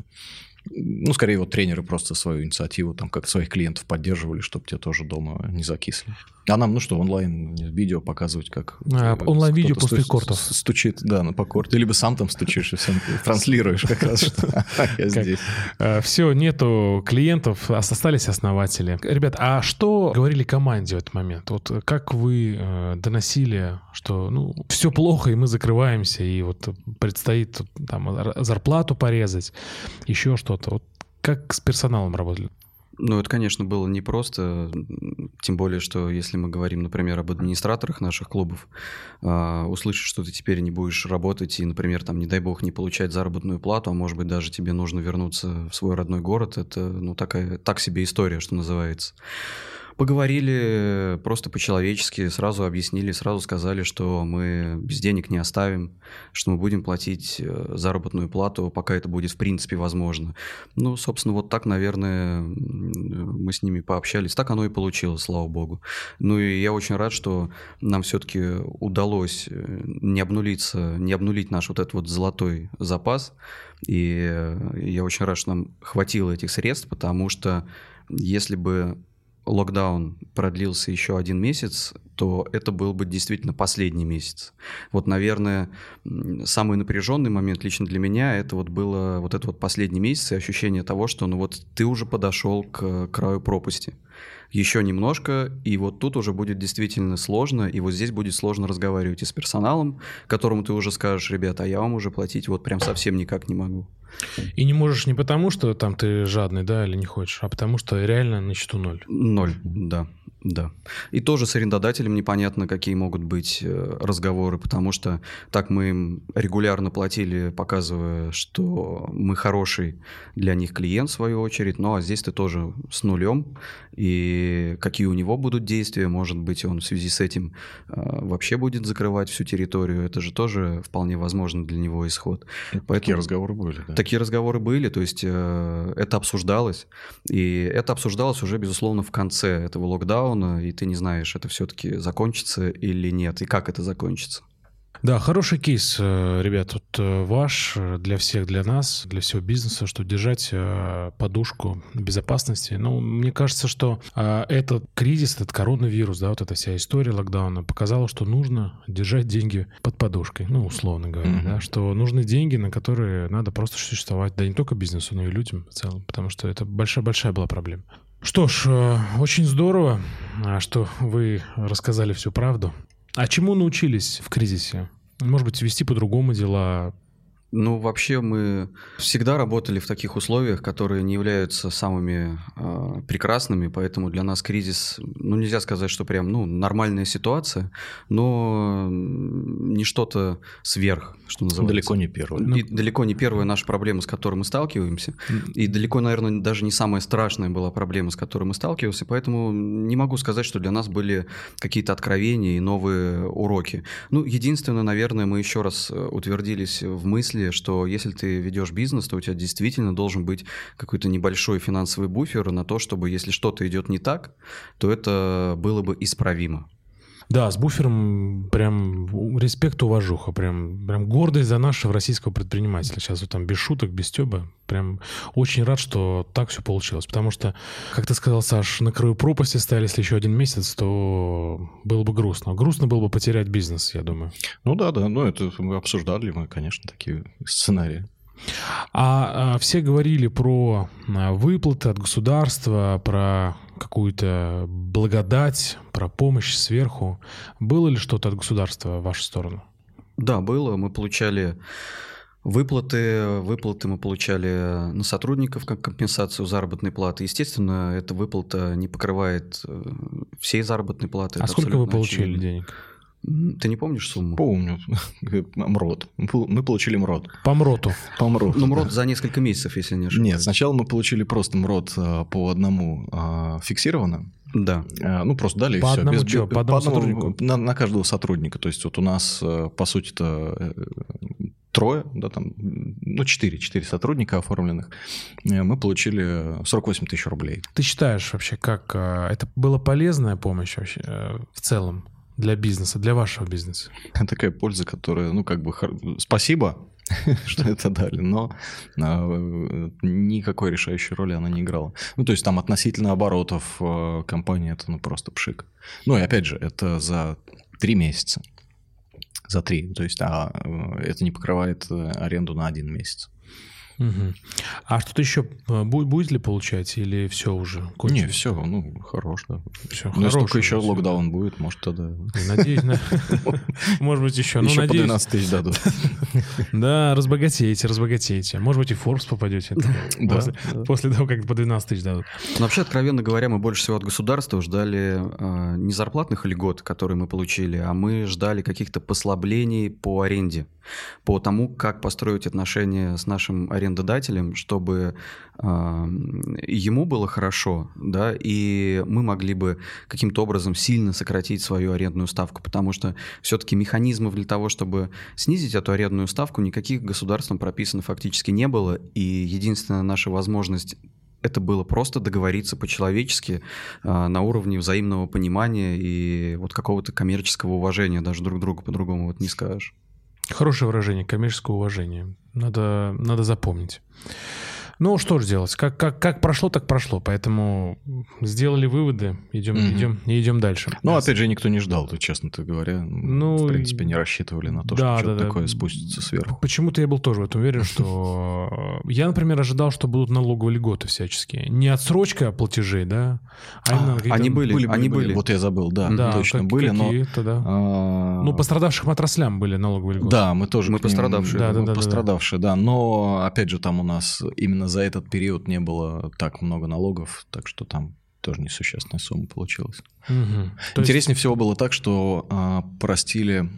ну, скорее, вот тренеры просто свою инициативу, там, как своих клиентов поддерживали, чтобы те тоже дома не закисли. А нам, ну что, онлайн-видео показывать, как...
А, онлайн-видео после кортов.
Стучит, да, на по корту. Либо сам там стучишь и всем транслируешь как раз, что я здесь.
А, Все, нету клиентов, остались основатели. Ребят, а что говорили команде в этот момент? Вот как вы э, доносили, что, ну, все плохо, и мы закрываемся, и вот предстоит там зарплату порезать, еще что-то. Вот как с персоналом работали?
Ну, это, конечно, было непросто, тем более, что если мы говорим, например, об администраторах наших клубов, э, услышать, что ты теперь не будешь работать и, например, там, не дай бог, не получать заработную плату, а может быть, даже тебе нужно вернуться в свой родной город, это, ну, такая, так себе история, что называется. Поговорили просто по-человечески, сразу объяснили, сразу сказали, что мы без денег не оставим, что мы будем платить э, заработную плату, пока это будет в принципе возможно. Ну, собственно, вот так, наверное, мы с ними пообщались. Так оно и получилось, слава богу. Ну и я очень рад, что нам все-таки удалось э, не обнулиться, не обнулить наш вот этот вот золотой запас. И э, я очень рад, что нам хватило этих средств, потому что если бы локдаун продлился еще один месяц, то это был бы действительно последний месяц. Вот, наверное, самый напряженный момент лично для меня это вот было вот это вот последний месяц и ощущение того, что ну вот ты уже подошел к краю пропасти. Еще немножко, и вот тут уже будет действительно сложно, и вот здесь будет сложно разговаривать и с персоналом, которому ты уже скажешь, ребята, а я вам уже платить вот прям совсем никак не могу.
И не можешь не потому, что там ты жадный, да, или не хочешь, а потому что реально на счету ноль.
Ноль, да. Да. И тоже с арендодателем непонятно, какие могут быть э, разговоры, потому что так мы им регулярно платили, показывая, что мы хороший для них клиент, в свою очередь, ну а здесь ты тоже с нулем, и какие у него будут действия, может быть, он в связи с этим э, вообще будет закрывать всю территорию, это же тоже вполне возможно для него исход.
Поэтому, такие разговоры были, да?
Такие разговоры были, то есть э, это обсуждалось, и это обсуждалось уже, безусловно, в конце этого локдауна, локдауна, и ты не знаешь, это все-таки закончится или нет, и как это закончится.
Да, хороший кейс, э, ребят, тут э, ваш э, для всех, для нас, для всего бизнеса, что держать подушку безопасности. Ну, мне кажется, что этот кризис, этот коронавирус, да, вот эта вся история локдауна показала, что нужно держать деньги под подушкой, ну, условно говоря, mm-hmm. да, что нужны деньги, на которые надо просто существовать, да не только бизнесу, но и людям в целом, потому что это большая-большая была проблема. Что ж, э, очень здорово, а, что вы рассказали всю правду. А чему научились в кризисе? Может быть, вести по-другому дела,
ну, вообще мы всегда работали в таких условиях, которые не являются самыми э, прекрасными, поэтому для нас кризис, ну, нельзя сказать, что прям, ну, нормальная ситуация, но не что-то сверх, что называется.
Далеко не первая.
И далеко не первая наша проблема, с которой мы сталкиваемся, и далеко, наверное, даже не самая страшная была проблема, с которой мы сталкивались, поэтому не могу сказать, что для нас были какие-то откровения и новые уроки. Ну, единственное, наверное, мы еще раз э, утвердились в мысли, мысли, что если ты ведешь бизнес, то у тебя действительно должен быть какой-то небольшой финансовый буфер на то, чтобы если что-то идет не так, то это было бы исправимо.
Да, с буфером прям респект, уважуха, прям, прям гордость за нашего российского предпринимателя. Сейчас вот там без шуток, без стеба. Прям очень рад, что так все получилось. Потому что, как ты сказал, Саш, на краю пропасти стояли, если еще один месяц, то было бы грустно. Грустно было бы потерять бизнес, я думаю.
Ну да, да, ну это мы обсуждали, мы, конечно, такие сценарии.
А, а все говорили про а, выплаты от государства, про какую-то благодать, про помощь сверху. Было ли что-то от государства в вашу сторону?
Да, было. Мы получали выплаты. Выплаты мы получали на сотрудников как компенсацию заработной платы. Естественно, эта выплата не покрывает э, всей заработной платы.
А Это сколько вы получили очевидно. денег?
Ты не помнишь сумму?
Помню. МРОД. Мы получили МРОД.
По МРОТу?
По МРОД.
Ну, МРОД за несколько месяцев, если не ошибаюсь.
Нет, сначала мы получили просто МРОД а, по одному а, фиксированно.
Да.
А, ну, просто дали
по
все.
Одному без, что? По одному по одному, сотруднику?
На, на каждого сотрудника. То есть вот у нас, по сути-то, э, трое, да, там, ну, четыре, четыре сотрудника оформленных, э, мы получили 48 тысяч рублей.
Ты считаешь вообще, как это была полезная помощь вообще э, в целом? Для бизнеса, для вашего бизнеса?
Такая польза, которая, ну, как бы, спасибо, что это дали, но а, никакой решающей роли она не играла. Ну, то есть там относительно оборотов э, компании это, ну, просто пшик. Ну, и опять же, это за три месяца. За три. То есть а, э, это не покрывает э, аренду на один месяц.
Угу. А что-то еще э, будет ли получать или все уже?
Кончилось? Не, все, ну, хорош, да. Все, ну, если только еще локдаун будет, может, тогда...
Надеюсь, может быть, еще.
Еще по 12 тысяч дадут.
Да, разбогатеете, разбогатеете. Может быть, и Forbes попадете. После того, как по 12 тысяч дадут.
Но вообще, откровенно говоря, мы больше всего от государства ждали а, не зарплатных льгот, которые мы получили, а мы ждали каких-то послаблений по аренде по тому, как построить отношения с нашим арендодателем, чтобы э, ему было хорошо, да, и мы могли бы каким-то образом сильно сократить свою арендную ставку, потому что все-таки механизмов для того, чтобы снизить эту арендную ставку, никаких государством прописано фактически не было, и единственная наша возможность это было просто договориться по-человечески э, на уровне взаимного понимания и вот какого-то коммерческого уважения даже друг другу по-другому вот не скажешь.
Хорошее выражение, коммерческое уважение. Надо, надо запомнить. Ну, что же делать? Как, как, как прошло, так прошло. Поэтому сделали выводы, идем, mm-hmm. идем, и идем дальше.
Ну, опять же, никто не ждал, честно говоря. Ну, в принципе, не рассчитывали на то, да, что да, что-то да. такое спустится сверху.
Почему-то я был тоже в этом уверен, что... Я, например, ожидал, что будут налоговые льготы всяческие. Не отсрочка платежей, да?
А, а они были, были, они были.
Вот я забыл, да, да точно были, но...
Да. А... Ну, пострадавшим отраслям были налоговые льготы.
Да, мы тоже... Мы пострадавшие. Да, да, да, пострадавшие, да. Но, опять же, там у нас именно за этот период не было так много налогов, так что там тоже несущественная сумма получилась. Угу. Интереснее есть... всего было так, что а, простили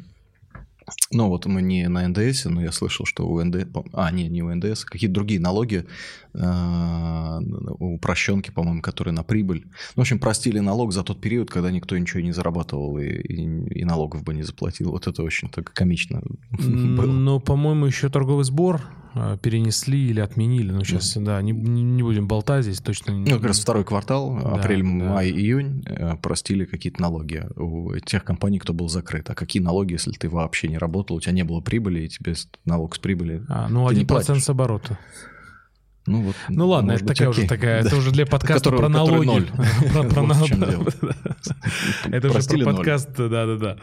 ну, вот мы не на НДС, но я слышал, что у НДС... А, не, не у НДС, какие-то другие налоги, э, упрощенки, по-моему, которые на прибыль. Ну, в общем, простили налог за тот период, когда никто ничего не зарабатывал и, и, и налогов бы не заплатил. Вот это очень так комично
было. Ну, по-моему, еще торговый сбор перенесли или отменили. Но сейчас, mm. да, не, не будем болтать здесь точно.
Ну, как раз второй квартал, да, апрель, да. май, июнь, э, простили какие-то налоги у тех компаний, кто был закрыт. А какие налоги, если ты вообще не работал, у тебя не было прибыли, и тебе налог с прибыли
а, Ну, один процент с оборота.
Ну, вот,
ну ладно, это такая уже такая, это уже для подкаста про налоги. Это уже про подкаст, да-да-да,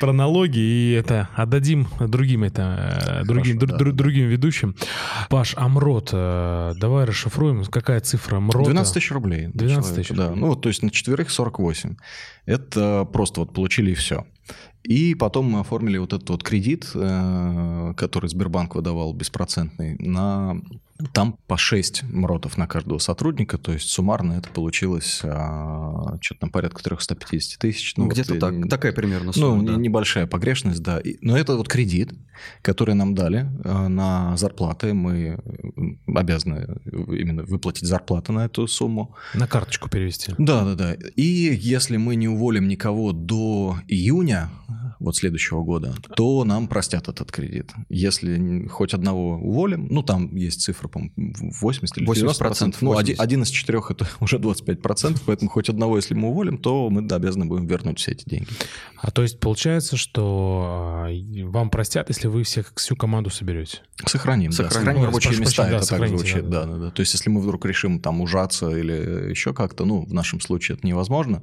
про налоги, и это отдадим другим это, э, другим другим ведущим. Паш, Амрот, э, давай расшифруем, какая цифра Амрота?
12 тысяч рублей. 12 тысяч. Да, ну, то есть на четверых 48. Это просто вот получили и все. И потом мы оформили вот этот вот кредит, э, который Сбербанк выдавал беспроцентный, на там по 6 МРОТов на каждого сотрудника, то есть суммарно это получилось а, что-то там порядка 350 тысяч.
Ну, Где-то вот, так, такая примерно сумма.
Ну, да. небольшая погрешность, да. Но это вот кредит, который нам дали а, на зарплаты. Мы обязаны именно выплатить зарплаты на эту сумму.
На карточку перевести.
Да, да, да. И если мы не уволим никого до июня, вот следующего года, то нам простят этот кредит. Если хоть одного уволим, ну там есть цифра, по 80 или 90 процентов, ну один, один из четырех это уже 25 процентов, поэтому хоть одного, если мы уволим, то мы обязаны будем вернуть все эти деньги.
А то есть получается, что а, вам простят, если вы всех всю команду соберете?
Сохраним, Сохраним, да. Сохраним рабочие места, да, это так звучит, да, да, да, да. То есть если мы вдруг решим там ужаться или еще как-то, ну в нашем случае это невозможно,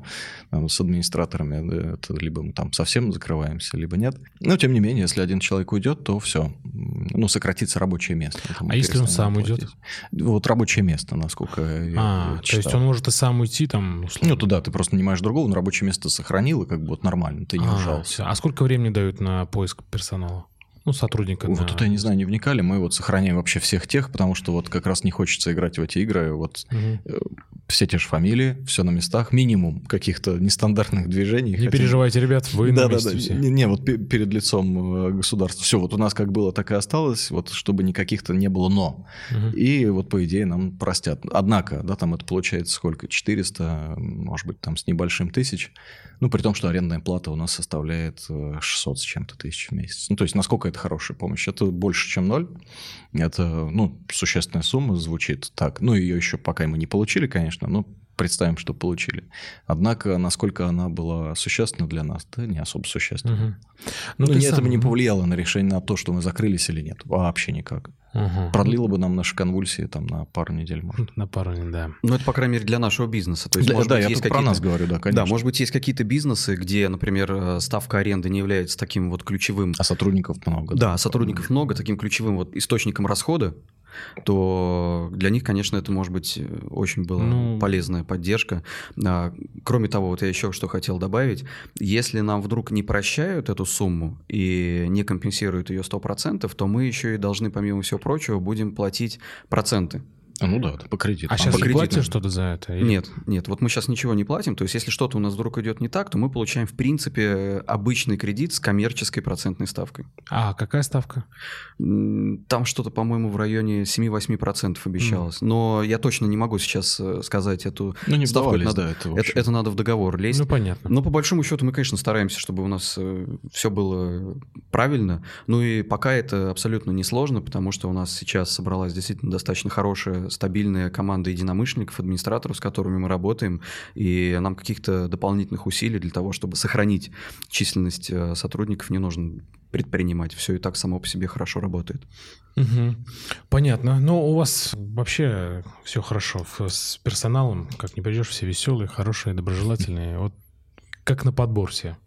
с администраторами это либо мы там совсем закрываем развиваемся, либо нет. Но, тем не менее, если один человек уйдет, то все. Ну, сократится рабочее место.
А если он сам платить. уйдет?
Вот рабочее место, насколько
а, я читал. То есть он может и сам уйти там?
Условно. Ну, туда ты просто нанимаешь другого, но рабочее место сохранил, и как бы вот нормально, ты не а, ужался.
А сколько времени дают на поиск персонала? Ну, сотрудника.
Вот на... тут я не знаю, не вникали. Мы вот сохраняем вообще всех тех, потому что вот как раз не хочется играть в эти игры. Вот угу. все те же фамилии, все на местах, минимум каких-то нестандартных движений.
Не хотим... переживайте, ребят, вы да, на месте
да, да.
все.
Не, не, вот перед лицом э, государства. Все, вот у нас как было, так и осталось, вот чтобы никаких-то не было «но». Угу. И вот, по идее, нам простят. Однако, да, там это получается сколько? 400, может быть, там с небольшим тысяч. Ну, при том, что арендная плата у нас составляет 600 э, с чем-то тысяч в месяц. Ну, то есть, насколько это хорошая помощь? Это больше, чем ноль. Это, ну, существенная сумма звучит так. Ну, ее еще пока мы не получили, конечно, но представим, что получили. Однако, насколько она была существенна для нас, да, не особо существенна. Угу. Ну, ну не, сам... это бы не повлияло на решение на то, что мы закрылись или нет. Вообще никак. Угу. Продлило бы нам наши конвульсии там на пару недель, может.
На пару недель, да.
Ну, это, по крайней мере, для нашего бизнеса. То есть,
для, может да, быть, я есть про нас говорю, да, конечно.
Да, может быть, есть какие-то бизнесы, где, например, э, ставка аренды не является таким вот ключевым...
А сотрудников много.
Да, да сотрудников много, таким ключевым вот источником расхода то для них, конечно, это может быть э, очень была ну... полезная поддержка. А, кроме того, вот я еще что хотел добавить, если нам вдруг не прощают эту сумму и не компенсируют ее 100%, то мы еще и должны, помимо всего прочего, будем платить проценты.
А, ну да, по кредиту.
А, а сейчас по платите что-то за это?
Или... Нет, нет, вот мы сейчас ничего не платим. То есть, если что-то у нас вдруг идет не так, то мы получаем, в принципе, обычный кредит с коммерческой процентной ставкой.
А какая ставка?
Там что-то, по-моему, в районе 7-8% обещалось. Mm. Но я точно не могу сейчас э, сказать эту
ну, не
ставку.
Это
надо,
да, это,
это, это надо в договор лезть.
Ну, понятно.
Но по большому счету мы, конечно, стараемся, чтобы у нас э, все было правильно. Ну и пока это абсолютно несложно, потому что у нас сейчас собралась действительно достаточно хорошая, стабильная команда единомышленников, администраторов, с которыми мы работаем, и нам каких-то дополнительных усилий для того, чтобы сохранить численность э, сотрудников, не нужно предпринимать. Все и так само по себе хорошо работает.
Угу. Понятно. Но у вас вообще все хорошо с персоналом. Как не придешь, все веселые, хорошие, доброжелательные. Вот как на подбор все.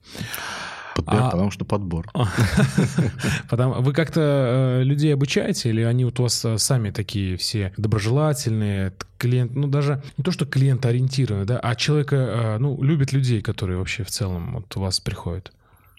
Подбор, а... потому что подбор.
Потому... Вы как-то э, людей обучаете, или они вот у вас э, сами такие все доброжелательные, клиент, ну даже не то, что клиент ориентированный, да, а человека, э, ну, любит людей, которые вообще в целом вот у вас приходят?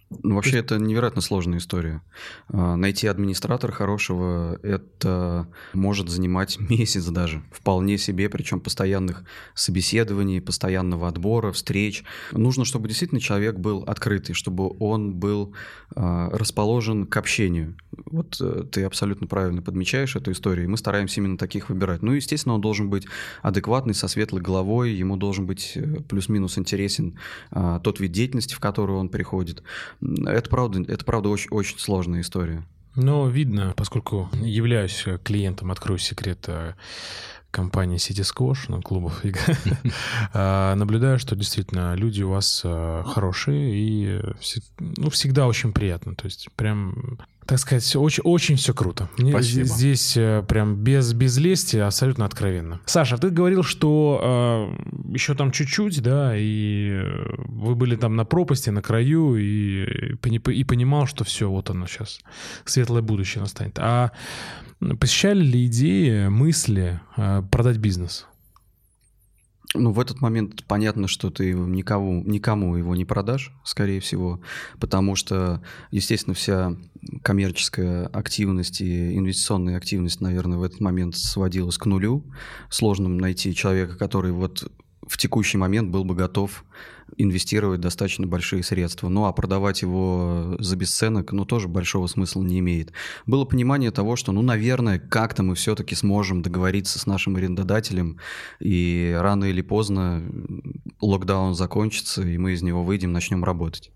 Ну, вообще, это невероятно сложная история. А, найти администратора хорошего, это может занимать месяц даже, вполне себе, причем постоянных собеседований, постоянного отбора, встреч. Нужно, чтобы действительно человек был открытый, чтобы он был а, расположен к общению. Вот э, ты абсолютно правильно подмечаешь эту историю, и мы стараемся именно таких выбирать. Ну, естественно, он должен быть адекватный, со светлой головой, ему должен быть э, плюс-минус интересен а, тот вид деятельности, в который он приходит. Это правда, это правда очень, очень сложная история.
Но видно, поскольку являюсь клиентом, открою секрет э, компании City Squash, ну, клубов а, наблюдаю, что действительно люди у вас э, хорошие и ну, всегда очень приятно. То есть прям так сказать, очень, очень все круто. Мне Спасибо. Здесь э, прям без, без лести абсолютно откровенно. Саша, ты говорил, что э, еще там чуть-чуть, да, и вы были там на пропасти, на краю, и, и понимал, что все, вот оно сейчас, светлое будущее настанет. А посещали ли идеи, мысли э, продать бизнес?
Ну, в этот момент понятно, что ты никому, никому его не продашь, скорее всего, потому что, естественно, вся коммерческая активность и инвестиционная активность, наверное, в этот момент сводилась к нулю. Сложно найти человека, который вот в текущий момент был бы готов инвестировать достаточно большие средства. Ну а продавать его за бесценок, ну тоже большого смысла не имеет. Было понимание того, что, ну, наверное, как-то мы все-таки сможем договориться с нашим арендодателем, и рано или поздно локдаун закончится, и мы из него выйдем, начнем работать.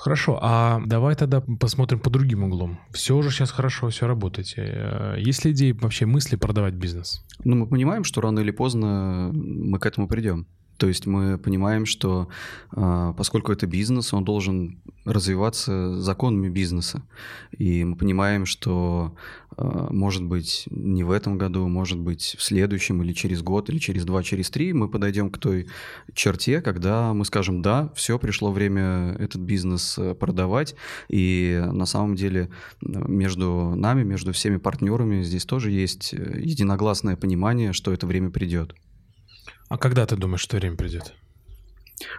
Хорошо, а давай тогда посмотрим по другим углом. Все уже сейчас хорошо, все работаете. Э, есть ли идеи вообще мысли продавать бизнес?
Ну, мы понимаем, что рано или поздно мы к этому придем. То есть мы понимаем, что э, поскольку это бизнес, он должен развиваться законами бизнеса. И мы понимаем, что э, может быть не в этом году, может быть в следующем или через год, или через два, через три мы подойдем к той черте, когда мы скажем, да, все, пришло время этот бизнес э, продавать. И на самом деле между нами, между всеми партнерами здесь тоже есть единогласное понимание, что это время придет.
А когда ты думаешь, что время придет?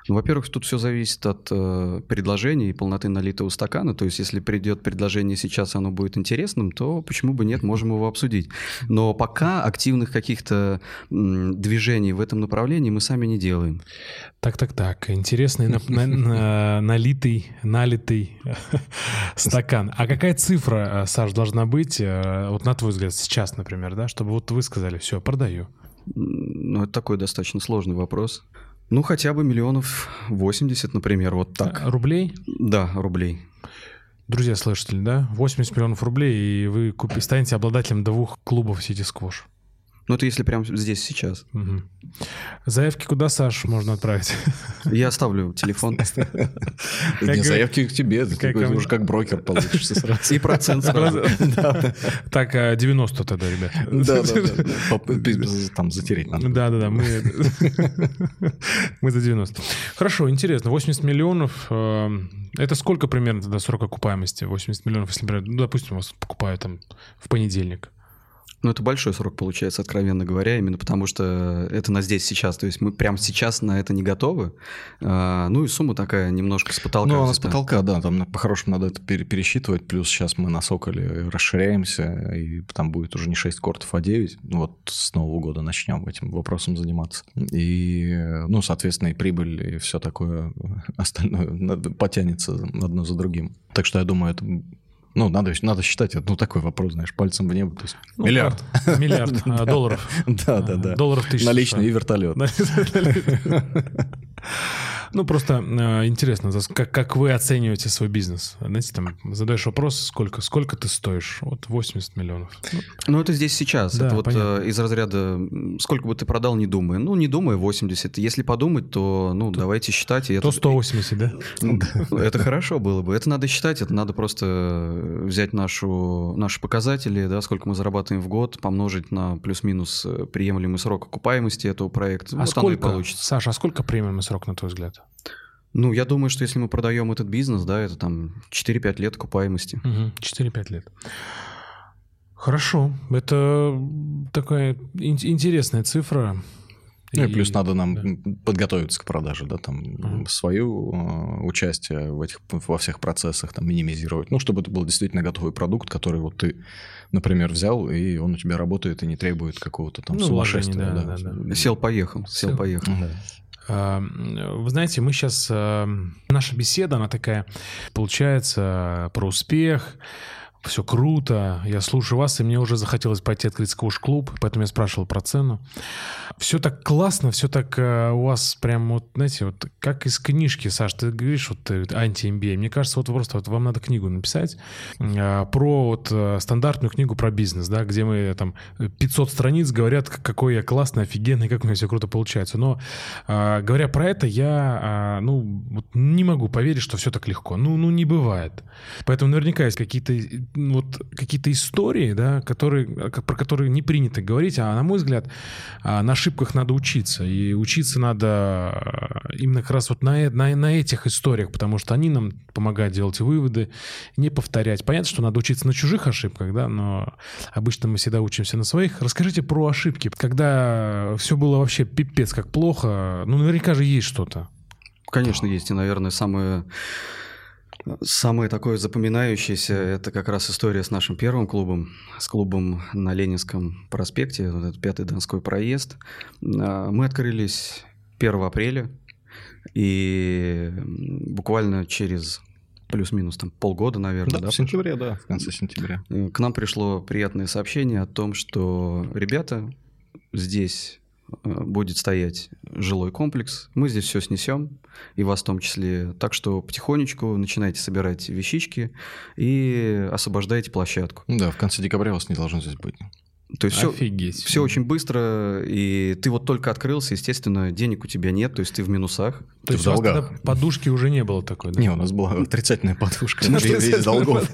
Ну, во-первых, тут все зависит от э, предложения и полноты налитого стакана. То есть, если придет предложение сейчас, оно будет интересным, то почему бы нет, можем его обсудить. Но пока активных каких-то движений в этом направлении мы сами не делаем.
Так, так, так. Интересный на, на, на, налитый, налитый стакан. А какая цифра, э, Саш, должна быть, э, вот на твой взгляд, сейчас, например, да, чтобы вот вы сказали, все, продаю.
Ну, это такой достаточно сложный вопрос. Ну, хотя бы миллионов 80, например, вот так.
А, рублей?
Да, рублей.
Друзья, слышали, да? 80 миллионов рублей, и вы купи, станете обладателем двух клубов Сити Сквош.
Ну, это если прямо здесь, сейчас. Угу.
Заявки куда, Саш, можно отправить?
Я оставлю телефон.
Не, заявки к тебе, ты уже как брокер получишься сразу.
И процент сразу.
Так, 90 а тогда, ребят.
Да, да, да. Там затереть надо.
Да, да, да, мы мы за 90. Хорошо, интересно, 80 миллионов, э, это сколько примерно тогда срок окупаемости? 80 миллионов, если, ну, допустим, вас покупают там в понедельник.
Ну, это большой срок получается, откровенно говоря, именно потому что это на здесь сейчас. То есть мы прямо сейчас на это не готовы. А, ну и сумма такая немножко с потолка.
Ну, она с потолка, да. Там по-хорошему надо это пересчитывать. Плюс сейчас мы на Соколе расширяемся, и там будет уже не 6 кортов, а 9. Вот с Нового года начнем этим вопросом заниматься. И, ну, соответственно, и прибыль, и все такое остальное потянется одно за другим. Так что я думаю, это ну, надо, надо считать, ну, такой вопрос, знаешь, пальцем в небо. То есть ну,
миллиард. Миллиард а, долларов.
Да, да, да.
Долларов тысяч.
Наличный и вертолет.
Ну, просто э, интересно, как, как вы оцениваете свой бизнес? Знаете, там задаешь вопрос, сколько, сколько ты стоишь? Вот 80 миллионов.
Ну, это здесь сейчас. Да, это вот э, из разряда, сколько бы ты продал, не думая. Ну, не думая 80. Если подумать, то, ну, то, давайте считать. И
то это... 180, да?
Ну, это хорошо было бы. Это надо считать, это надо просто взять нашу, наши показатели, да, сколько мы зарабатываем в год, помножить на плюс-минус э, приемлемый срок окупаемости этого проекта.
А вот сколько, получится. Саша, а сколько приемлемый срок, на твой взгляд?
Ну, я думаю, что если мы продаем этот бизнес, да, это там 4-5 лет окупаемости.
Угу, 4-5 лет. Хорошо. Это такая интересная цифра.
Ну и, и плюс надо нам да. подготовиться к продаже, да, там uh-huh. свою э, участие в этих, во всех процессах там минимизировать, ну, чтобы это был действительно готовый продукт, который вот ты, например, взял, и он у тебя работает и не требует какого-то там ну, сумасшествия. Да, да.
Да, да. Сел-поехал, сел-поехал. Да.
А, вы знаете, мы сейчас... Э, наша беседа, она такая, получается, про успех, все круто, я слушаю вас, и мне уже захотелось пойти открыть сквош-клуб, поэтому я спрашивал про цену. Все так классно, все так э, у вас прям вот, знаете, вот как из книжки, Саш, ты говоришь вот анти-MBA. Мне кажется, вот просто вот вам надо книгу написать э, про вот э, стандартную книгу про бизнес, да, где мы там 500 страниц говорят, какой я классный, офигенный, как у меня все круто получается. Но э, говоря про это, я, э, ну, вот не могу поверить, что все так легко. Ну, ну не бывает. Поэтому наверняка есть какие-то вот какие-то истории, да, которые, про которые не принято говорить, а на мой взгляд, а, на ошибках надо учиться. И учиться надо а, именно как раз вот на, на, на этих историях, потому что они нам помогают делать выводы, не повторять. Понятно, что надо учиться на чужих ошибках, да, но обычно мы всегда учимся на своих. Расскажите про ошибки. Когда все было вообще пипец как плохо, ну, наверняка же есть что-то.
Конечно, есть. И, наверное, самое Самое такое запоминающееся – это как раз история с нашим первым клубом, с клубом на Ленинском проспекте, вот этот пятый Донской проезд. А, мы открылись 1 апреля, и буквально через плюс-минус там полгода, наверное.
Да, да, в сентябре, да, в конце сентября.
Э, к нам пришло приятное сообщение о том, что ребята здесь Э, будет стоять жилой комплекс. Мы здесь все снесем, и вас в том числе. Так что потихонечку начинайте собирать вещички и освобождайте площадку.
Да, в конце декабря вас не должно здесь быть.
То есть Офигеть. все, все очень быстро, и ты вот только открылся, естественно, денег у тебя нет, то есть ты в минусах.
То ты есть у вас тогда подушки уже не было такой, да?
Не, у нас была отрицательная подушка. Весь долгов.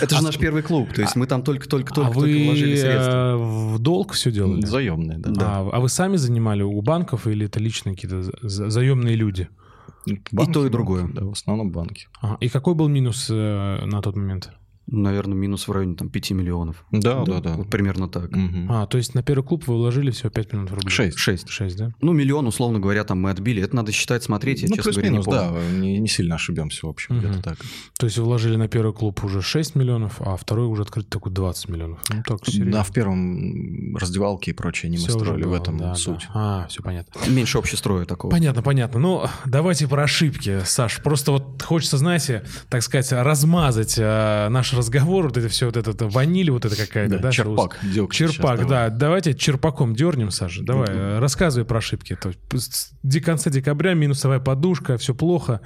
Это же наш первый клуб, то есть мы там только-только-только вложили средства.
в долг все делали?
Заемные, да.
А, а вы сами занимали у банков или это личные какие-то заемные люди?
Банки, и то, и другое.
Да, в основном банки.
Ага. И какой был минус э, на тот момент?
Наверное, минус в районе там 5 миллионов.
Да, да, да.
Вот примерно так.
Угу. А, то есть на первый клуб вы вложили всего 5 миллионов рублей?
6.
6. 6, да?
Ну, миллион, условно говоря, там мы отбили. Это надо считать, смотреть, я, ну, честно говоря, не помню.
да, не, не сильно ошибемся, в общем, угу. где-то так.
То есть вы вложили на первый клуб уже 6 миллионов, а второй уже открыть такой 20 миллионов. Ну, так,
серьезно. Да, в первом раздевалке и прочее не мы строили, было, в этом да, суть.
Да. А, все понятно.
Меньше общестроя такого.
Понятно, понятно. Ну, давайте про ошибки, Саш. Просто вот хочется, знаете, так сказать, размазать э, наш разговор, вот это все вот это, ваниль вот это какая-то, да? да
черпак.
Что, черпак, сейчас, да. Давай. Давайте черпаком дернем, Саша. Давай, mm-hmm. рассказывай про ошибки. То, до конца декабря минусовая подушка, все плохо.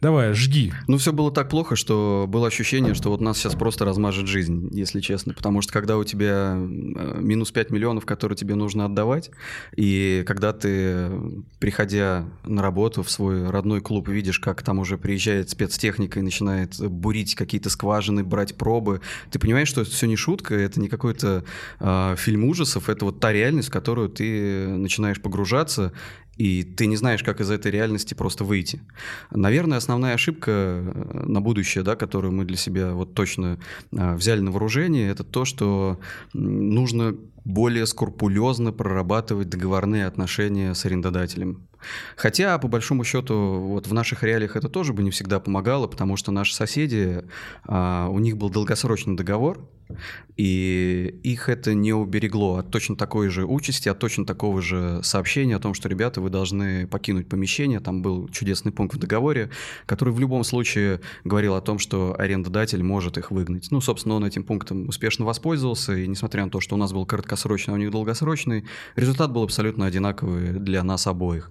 Давай, жги.
Ну, все было так плохо, что было ощущение, что вот нас сейчас просто размажет жизнь, если честно. Потому что когда у тебя э, минус 5 миллионов, которые тебе нужно отдавать, и когда ты, приходя на работу в свой родной клуб, видишь, как там уже приезжает спецтехника и начинает бурить какие-то скважины, брать пробы, ты понимаешь, что это все не шутка, это не какой-то э, фильм ужасов, это вот та реальность, в которую ты начинаешь погружаться, и ты не знаешь, как из этой реальности просто выйти. Наверное, основная ошибка э, на будущее, да, которую мы для себя вот точно э, взяли на вооружение, это то, что нужно более скрупулезно прорабатывать договорные отношения с арендодателем. Хотя, по большому счету, вот в наших реалиях это тоже бы не всегда помогало, потому что наши соседи, а, у них был долгосрочный договор, и их это не уберегло от точно такой же участи, от точно такого же сообщения о том, что, ребята, вы должны покинуть помещение. Там был чудесный пункт в договоре, который в любом случае говорил о том, что арендодатель может их выгнать. Ну, собственно, он этим пунктом успешно воспользовался, и несмотря на то, что у нас был краткосрочный, а у них долгосрочный, результат был абсолютно одинаковый для нас обоих.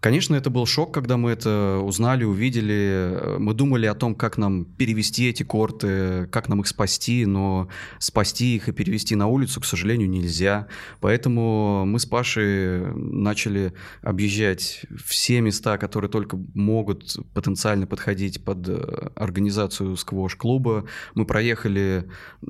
Конечно, это был шок, когда мы это узнали, увидели. Мы думали о том, как нам перевести эти корты, как нам их спасти, но спасти их и перевести на улицу, к сожалению, нельзя. Поэтому мы с Пашей начали объезжать все места, которые только могут потенциально подходить под э, организацию сквош-клуба. Мы проехали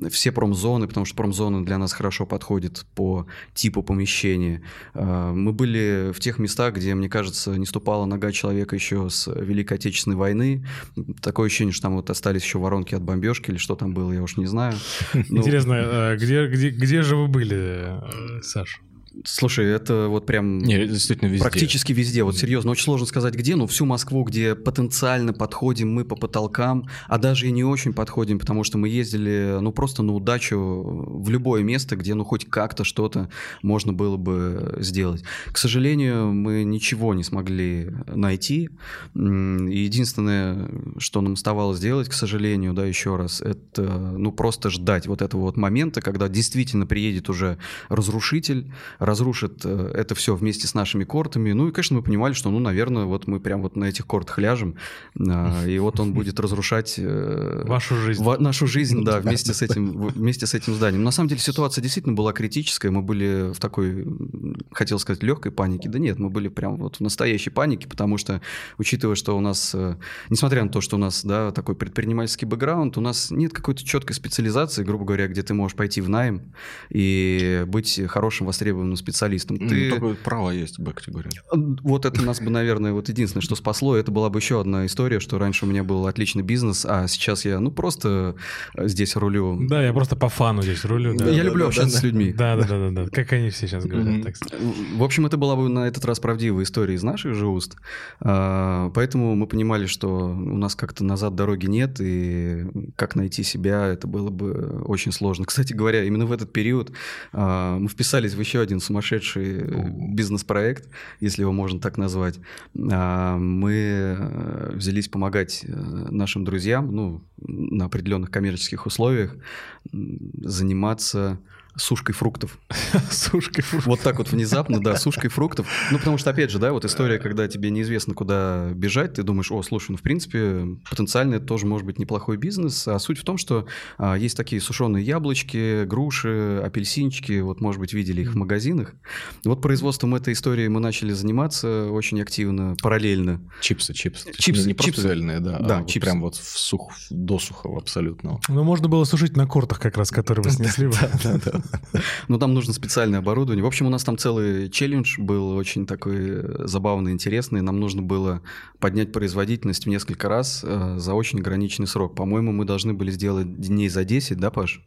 все промзоны, потому что промзоны для нас хорошо подходят по типу помещения. Э, мы были в тех местах, где, мне кажется, не ступала нога человека еще с Великой Отечественной войны. Такое ощущение, что там вот остались еще воронки от бомбежки или что там было, я уж не знаю.
Интересно, а где, где, где же вы были, э, Саш?
Слушай, это вот прям
Не, действительно везде.
практически везде. Вот серьезно, очень сложно сказать где, но всю Москву, где потенциально подходим мы по потолкам, а даже и не очень подходим, потому что мы ездили, ну, просто на удачу в любое место, где, ну, хоть как-то что-то можно было бы сделать. К сожалению, мы ничего не смогли найти. Единственное, что нам оставалось делать, к сожалению, да, еще раз, это, ну, просто ждать вот этого вот момента, когда действительно приедет уже разрушитель, разрушит э, это все вместе с нашими кортами. Ну и, конечно, мы понимали, что, ну, наверное, вот мы прям вот на этих кортах ляжем, а, и вот он будет разрушать...
Э, Вашу жизнь.
Нашу жизнь, да, вместе с этим, вместе с этим зданием. На самом деле ситуация действительно была критическая, мы были в такой, хотел сказать, легкой панике. Да нет, мы были прям вот в настоящей панике, потому что, учитывая, что у нас, э, несмотря на то, что у нас, да, такой предпринимательский бэкграунд, у нас нет какой-то четкой специализации, грубо говоря, где ты можешь пойти в найм и быть хорошим востребованным специалистом.
Ты... Ну, такое право есть в Б-категории.
Вот это нас бы, наверное, вот единственное, что спасло, это была бы еще одна история, что раньше у меня был отличный бизнес, а сейчас я, ну, просто здесь рулю.
Да, я просто по фану здесь рулю. Да,
я
да,
люблю
да,
общаться
да,
с людьми.
Да, да, да, да, да, как они все сейчас говорят. Mm-hmm. Так.
В общем, это была бы на этот раз правдивая история из наших же уст. А, поэтому мы понимали, что у нас как-то назад дороги нет, и как найти себя, это было бы очень сложно. Кстати говоря, именно в этот период а, мы вписались в еще один сумасшедший бизнес-проект, если его можно так назвать. А, мы э, взялись помогать э, нашим друзьям, ну, на определенных коммерческих условиях, заниматься сушкой фруктов.
сушкой фруктов.
Вот так вот внезапно, да, сушкой фруктов. Ну, потому что, опять же, да, вот история, когда тебе неизвестно, куда бежать, ты думаешь, о, слушай, ну, в принципе, потенциально это тоже может быть неплохой бизнес. А суть в том, что а, есть такие сушеные яблочки, груши, апельсинчики, вот, может быть, видели их в магазинах. Вот производством этой истории мы начали заниматься очень активно, параллельно.
Чипсы, чипсы.
Чипсы,
не просто цельные, да,
да
а чипсы. прям вот в сух, досухого абсолютно.
Ну, можно было сушить на кортах как раз, которые вы снесли.
Да, да, да. Ну, там нужно специальное оборудование. В общем, у нас там целый челлендж был очень такой забавный, интересный. Нам нужно было поднять производительность в несколько раз э, за очень ограниченный срок. По-моему, мы должны были сделать дней за 10, да, Паш?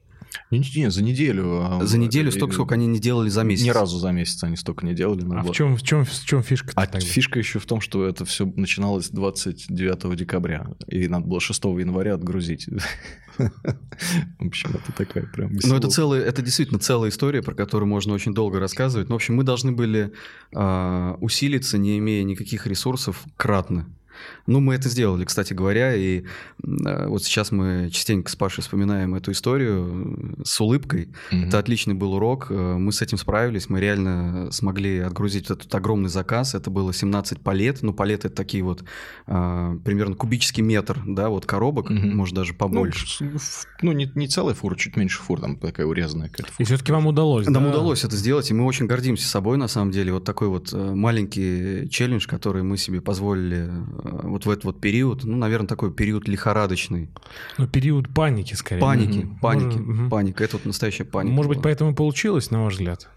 Не, не, за неделю.
А, за неделю столько, сколько они не делали за месяц.
Ни разу за месяц они столько не делали.
А в чем, в, чем, в чем фишка?
А тогда? фишка еще в том, что это все начиналось 29 декабря, и надо было 6 января отгрузить. В общем, это такая прям
Ну, это целая, это действительно целая история, про которую можно очень долго рассказывать. Ну, в общем, мы должны были э, усилиться, не имея никаких ресурсов, кратно. Ну, мы это сделали, кстати говоря, и э, вот сейчас мы частенько с Пашей вспоминаем эту историю с улыбкой. Mm-hmm. Это отличный был урок, э, мы с этим справились, мы реально смогли отгрузить этот огромный заказ, это было 17 палет, ну, палеты это такие вот э, примерно кубический метр, да, вот коробок, mm-hmm. может, даже побольше.
Ну, ну не, не целая фура, чуть меньше фур, там такая урезанная какая-то.
И все-таки вам удалось,
Нам да? удалось это сделать, и мы очень гордимся собой, на самом деле, вот такой вот маленький челлендж, который мы себе позволили вот в этот вот период, ну, наверное, такой период лихорадочный.
Ну, период паники, скорее.
Паники, угу. паники, Может, паника. Это вот настоящая паника.
Может быть, поэтому и получилось, на ваш взгляд?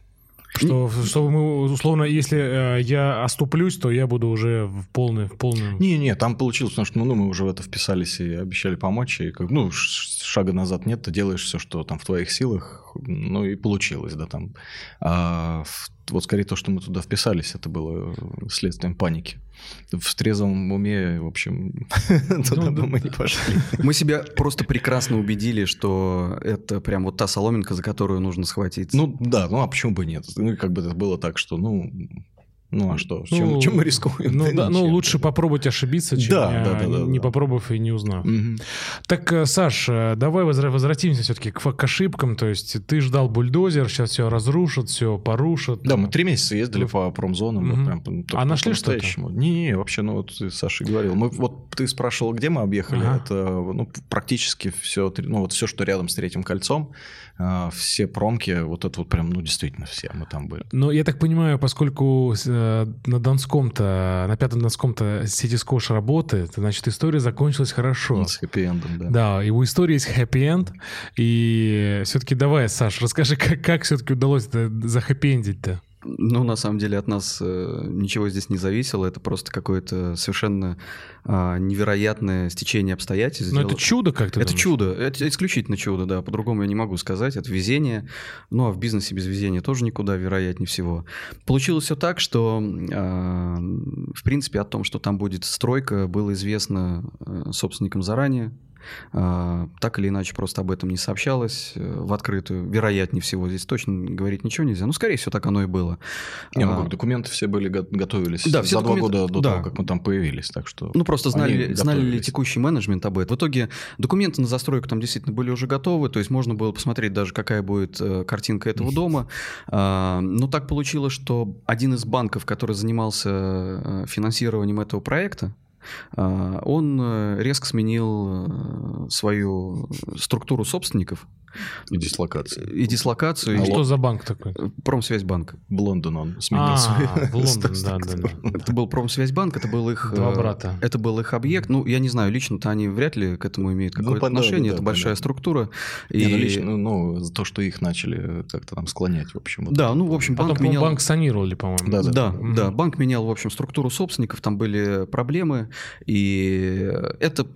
Что, что мы, условно, если э, я оступлюсь, то я буду уже в, полный, в полном...
Не-не, там получилось, потому что ну, мы уже в это вписались и обещали помочь, и как, ну, шага назад нет, ты делаешь все, что там в твоих силах, ну и получилось, да, там. А, вот скорее то, что мы туда вписались, это было следствием паники. В трезвом уме, в общем, туда бы мы не пошли.
Мы себя просто прекрасно убедили, что это прям вот та соломинка, за которую нужно схватиться.
Ну да, ну а почему бы нет? Ну как бы это было так, что ну ну а что? Чем, ну, чем мы рискуем?
Ну, да, ну лучше попробовать ошибиться, чем да, да, да, да, не да. попробовав и не узнав. Угу. Так, э, Саш, э, давай возвратимся все-таки к, к ошибкам. То есть ты ждал бульдозер, сейчас все разрушат, все порушат.
Да, мы три месяца ездили ну, по промзонам. Угу. Вот прям,
а нашли что-то?
Не, не, вообще, ну вот Саша говорил. Мы, вот ты спрашивал, где мы объехали. Ага. Это ну, практически все, ну вот все, что рядом с третьим кольцом. А, все промки, вот это вот прям, ну, действительно все, мы там были.
Ну, я так понимаю, поскольку э, на Донском-то, на Пятом Донском-то Ситискош работает, значит, история закончилась хорошо.
С хэппи-эндом, да.
Да, и у истории есть хэппи-энд, и все-таки давай, Саш, расскажи, как, как все-таки удалось это захэппи-эндить-то?
Ну, на самом деле, от нас э, ничего здесь не зависело. Это просто какое-то совершенно э, невероятное стечение обстоятельств.
Но это чудо как-то.
Это думаешь? чудо. Это исключительно чудо, да. По-другому я не могу сказать. Это везение. Ну, а в бизнесе без везения тоже никуда, вероятнее всего. Получилось все так, что, э, в принципе, о том, что там будет стройка, было известно э, собственникам заранее. А, так или иначе просто об этом не сообщалось э, в открытую. Вероятнее всего, здесь точно говорить ничего нельзя. Ну, скорее всего, так оно и было.
Не, ну, а, документы все были готовились да, за документы... два года до да. того, как мы там появились. Так что
ну, просто знали, знали ли текущий менеджмент об этом. В итоге документы на застройку там действительно были уже готовы, то есть можно было посмотреть даже, какая будет э, картинка этого дома. А, но так получилось, что один из банков, который занимался э, финансированием этого проекта, он э, резко сменил э, свою структуру собственников.
И дислокацию.
И дислокацию.
А что за банк такой?
Промсвязьбанк.
Лондон он сменил
а, свою в Лондон, да, да, да.
Это был Промсвязьбанк, это был их...
Два э, брата.
Это был их объект. Ну, я не знаю, лично-то они вряд ли к этому имеют ну, какое-то ну, отношение. Да, это да, большая понятно. структура.
И... Не, ну, лично, ну, за то, что их начали как-то там склонять, в общем. Вот
да, ну, в общем,
банк
Потом, менял...
банк санировали, по-моему.
Да, да, да, да, да. Банк менял, в общем, структуру собственников, там были проблемы, и это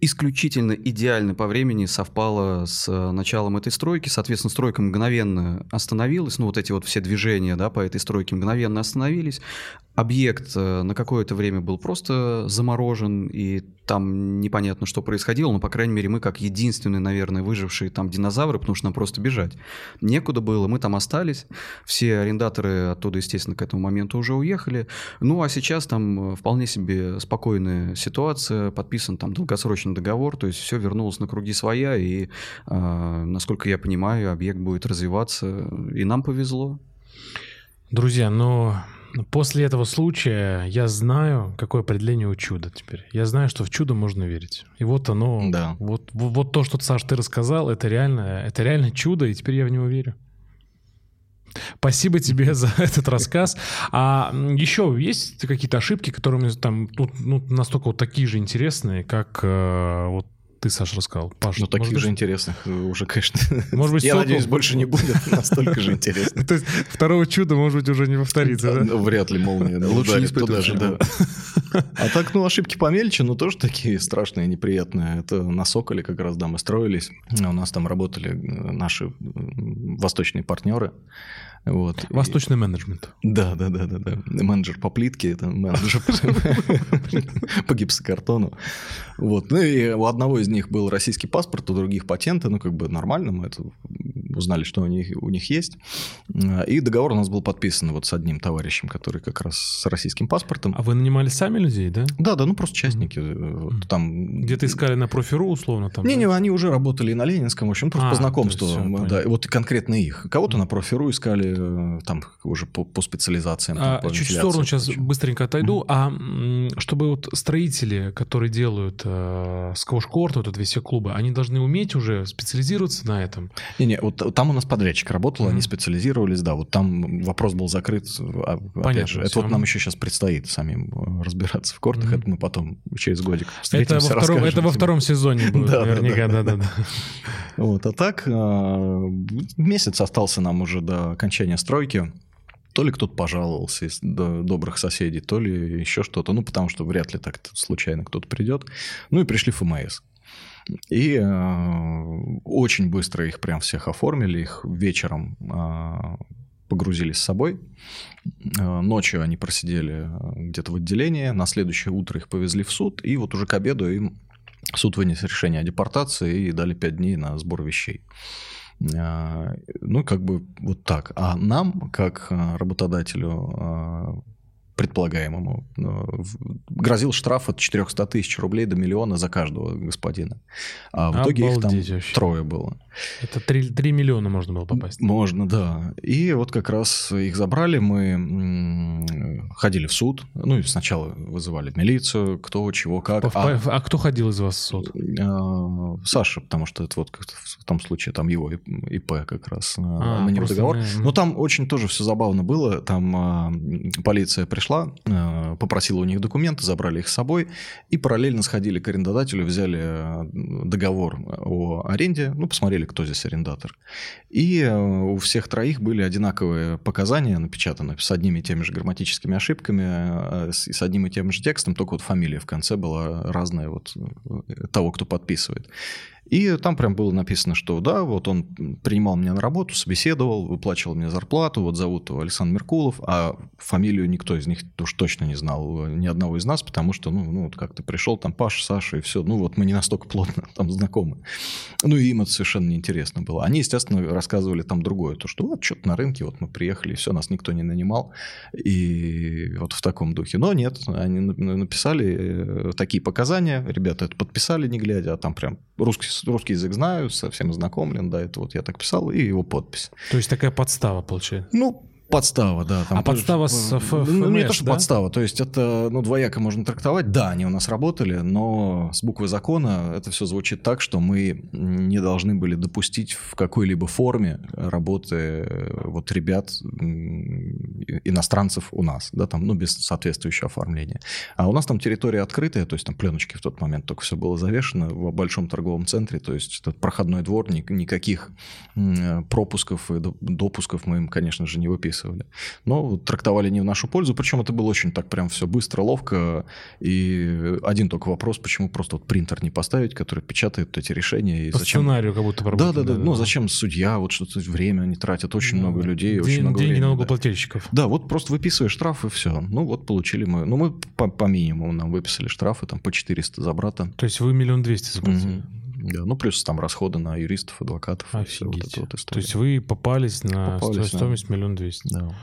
исключительно идеально по времени совпало с э, началом этой стройки. Соответственно, стройка мгновенно остановилась. Ну, вот эти вот все движения да, по этой стройке мгновенно остановились. Объект э, на какое-то время был просто заморожен, и там непонятно, что происходило, но, по крайней мере, мы как единственные, наверное, выжившие там динозавры, потому что нам просто бежать. Некуда было, мы там остались. Все арендаторы оттуда, естественно, к этому моменту уже уехали. Ну, а сейчас там э, вполне себе спокойная ситуация, подписан там долгосрочный договор, то есть все вернулось на круги своя, и, э, насколько я понимаю, объект будет развиваться, и нам повезло.
Друзья, но После этого случая я знаю, какое определение у чуда теперь. Я знаю, что в чудо можно верить. И вот оно, да. вот, вот, вот то, что, Саш, ты рассказал, это реально, это реально чудо, и теперь я в него верю. Спасибо тебе за этот рассказ. А еще есть какие-то ошибки, которые там ну, ну, настолько вот такие же интересные, как э, вот ты, Саша, рассказал.
Паш, ну, таких быть... же интересных уже, конечно.
Может быть,
Я надеюсь, больше не будет настолько же интересно.
То есть второго чуда, может быть, уже не повторится, да?
Вряд ли молния Лучше не испытывать да. А так, ну, ошибки помельче, но тоже такие страшные, неприятные. Это на Соколе как раз, да, мы строились. У нас там работали наши восточные партнеры. Вот.
Восточный менеджмент.
Да, да, да, да, да. Менеджер по плитке, это менеджер по гипсокартону. Вот. Ну и у одного из них был российский паспорт, у других патенты, ну как бы нормально, мы это узнали, что у них, у них есть. И договор у нас был подписан вот с одним товарищем, который как раз с российским паспортом.
А вы нанимали сами людей, да?
Да, да, ну просто частники. Mm-hmm. Вот, там...
Где-то искали на профиру условно? Там,
не, да? не, они уже работали и на Ленинском, в общем, просто а, по знакомству. Все, да, вот конкретно их. Кого-то mm-hmm. на профиру искали, э, там уже по, по специализациям.
А, по чуть в сторону сейчас быстренько отойду. Mm-hmm. А чтобы вот строители, которые делают э, сквош-корт, вот эти все клубы, они должны уметь уже специализироваться на этом?
Не-не, вот там у нас подрядчик работал, mm-hmm. они специализировались, да, вот там вопрос был закрыт. А, Понятно, опять же, это вот нам еще сейчас предстоит самим э, разбираться в кортах, mm-hmm. это мы потом через годик
это во, втором, это во втором сезоне будет, наверняка, да-да-да.
Вот, а так а, месяц остался нам уже до окончания стройки. То ли кто-то пожаловался из добрых соседей, то ли еще что-то. Ну, потому что вряд ли так случайно кто-то придет. Ну и пришли ФМС. И э, очень быстро их прям всех оформили, их вечером э, погрузили с собой. Э, ночью они просидели где-то в отделении, на следующее утро их повезли в суд, и вот уже к обеду им суд вынес решение о депортации и дали 5 дней на сбор вещей. Ну, как бы вот так. А нам, как работодателю, предполагаемому, э, грозил штраф от 400 тысяч рублей до миллиона за каждого господина. А в Обалдеть итоге их там вообще. трое было.
Это 3, 3 миллиона можно было попасть.
Можно, да. И вот как раз их забрали, мы ходили в суд. Ну и сначала вызывали милицию, кто, чего, как.
А, а кто ходил из вас в суд?
А, Саша, потому что это вот в том случае там его ИП как раз а, на него договор. Мы... Но там очень тоже все забавно было. Там полиция пришла э, попросила у них документы, забрали их с собой и параллельно сходили к арендодателю, взяли договор о аренде, ну, посмотрели, кто здесь арендатор. И у всех троих были одинаковые показания напечатаны с одними и теми же грамматическими ошибками, и с одним и тем же текстом, только вот фамилия в конце была разная вот того, кто подписывает. И там прям было написано, что да, вот он принимал меня на работу, собеседовал, выплачивал мне зарплату, вот зовут его Александр Меркулов, а фамилию никто из них уж точно не знал, ни одного из нас, потому что, ну, ну вот как-то пришел там Паша, Саша и все, ну вот мы не настолько плотно там знакомы. Ну и им это совершенно неинтересно было. Они, естественно, рассказывали там другое, то, что вот что-то на рынке, вот мы приехали, и все, нас никто не нанимал, и вот в таком духе. Но нет, они написали э, такие показания, ребята это подписали, не глядя, а там прям русский русский язык знаю, совсем знакомлен, да, это вот я так писал, и его подпись.
То есть такая подстава получается?
Ну, Подстава, да.
Там а подстава с ФМС,
Ну, не то, что да? подстава. То есть это, ну, двояко можно трактовать. Да, они у нас работали, но с буквы закона это все звучит так, что мы не должны были допустить в какой-либо форме работы э, вот ребят, иностранцев у нас, да, там, ну, без соответствующего оформления. А у нас там территория открытая, то есть там пленочки в тот момент только все было завешено в большом торговом центре, то есть этот проходной двор, никаких пропусков и допусков мы им, конечно же, не выписывали записывали. Но трактовали не в нашу пользу, причем это было очень так прям все быстро, ловко. И один только вопрос, почему просто вот принтер не поставить, который печатает эти решения. И
По
зачем...
сценарию как будто
да, да, да, да. Ну, зачем судья, вот что-то время они тратят, очень ну, много людей,
день,
очень много
Деньги
времени,
налогоплательщиков.
Да. да, вот просто выписываешь штраф и все. Ну, вот получили мы. Ну, мы по, по минимуму нам выписали штрафы, там, по 400 за брата.
То есть вы миллион двести заплатили? Угу.
Да, ну плюс там расходы на юристов, адвокатов.
Офигеть. И все вот вот. То есть вы попались на попались, стоимость миллион двести?
Да.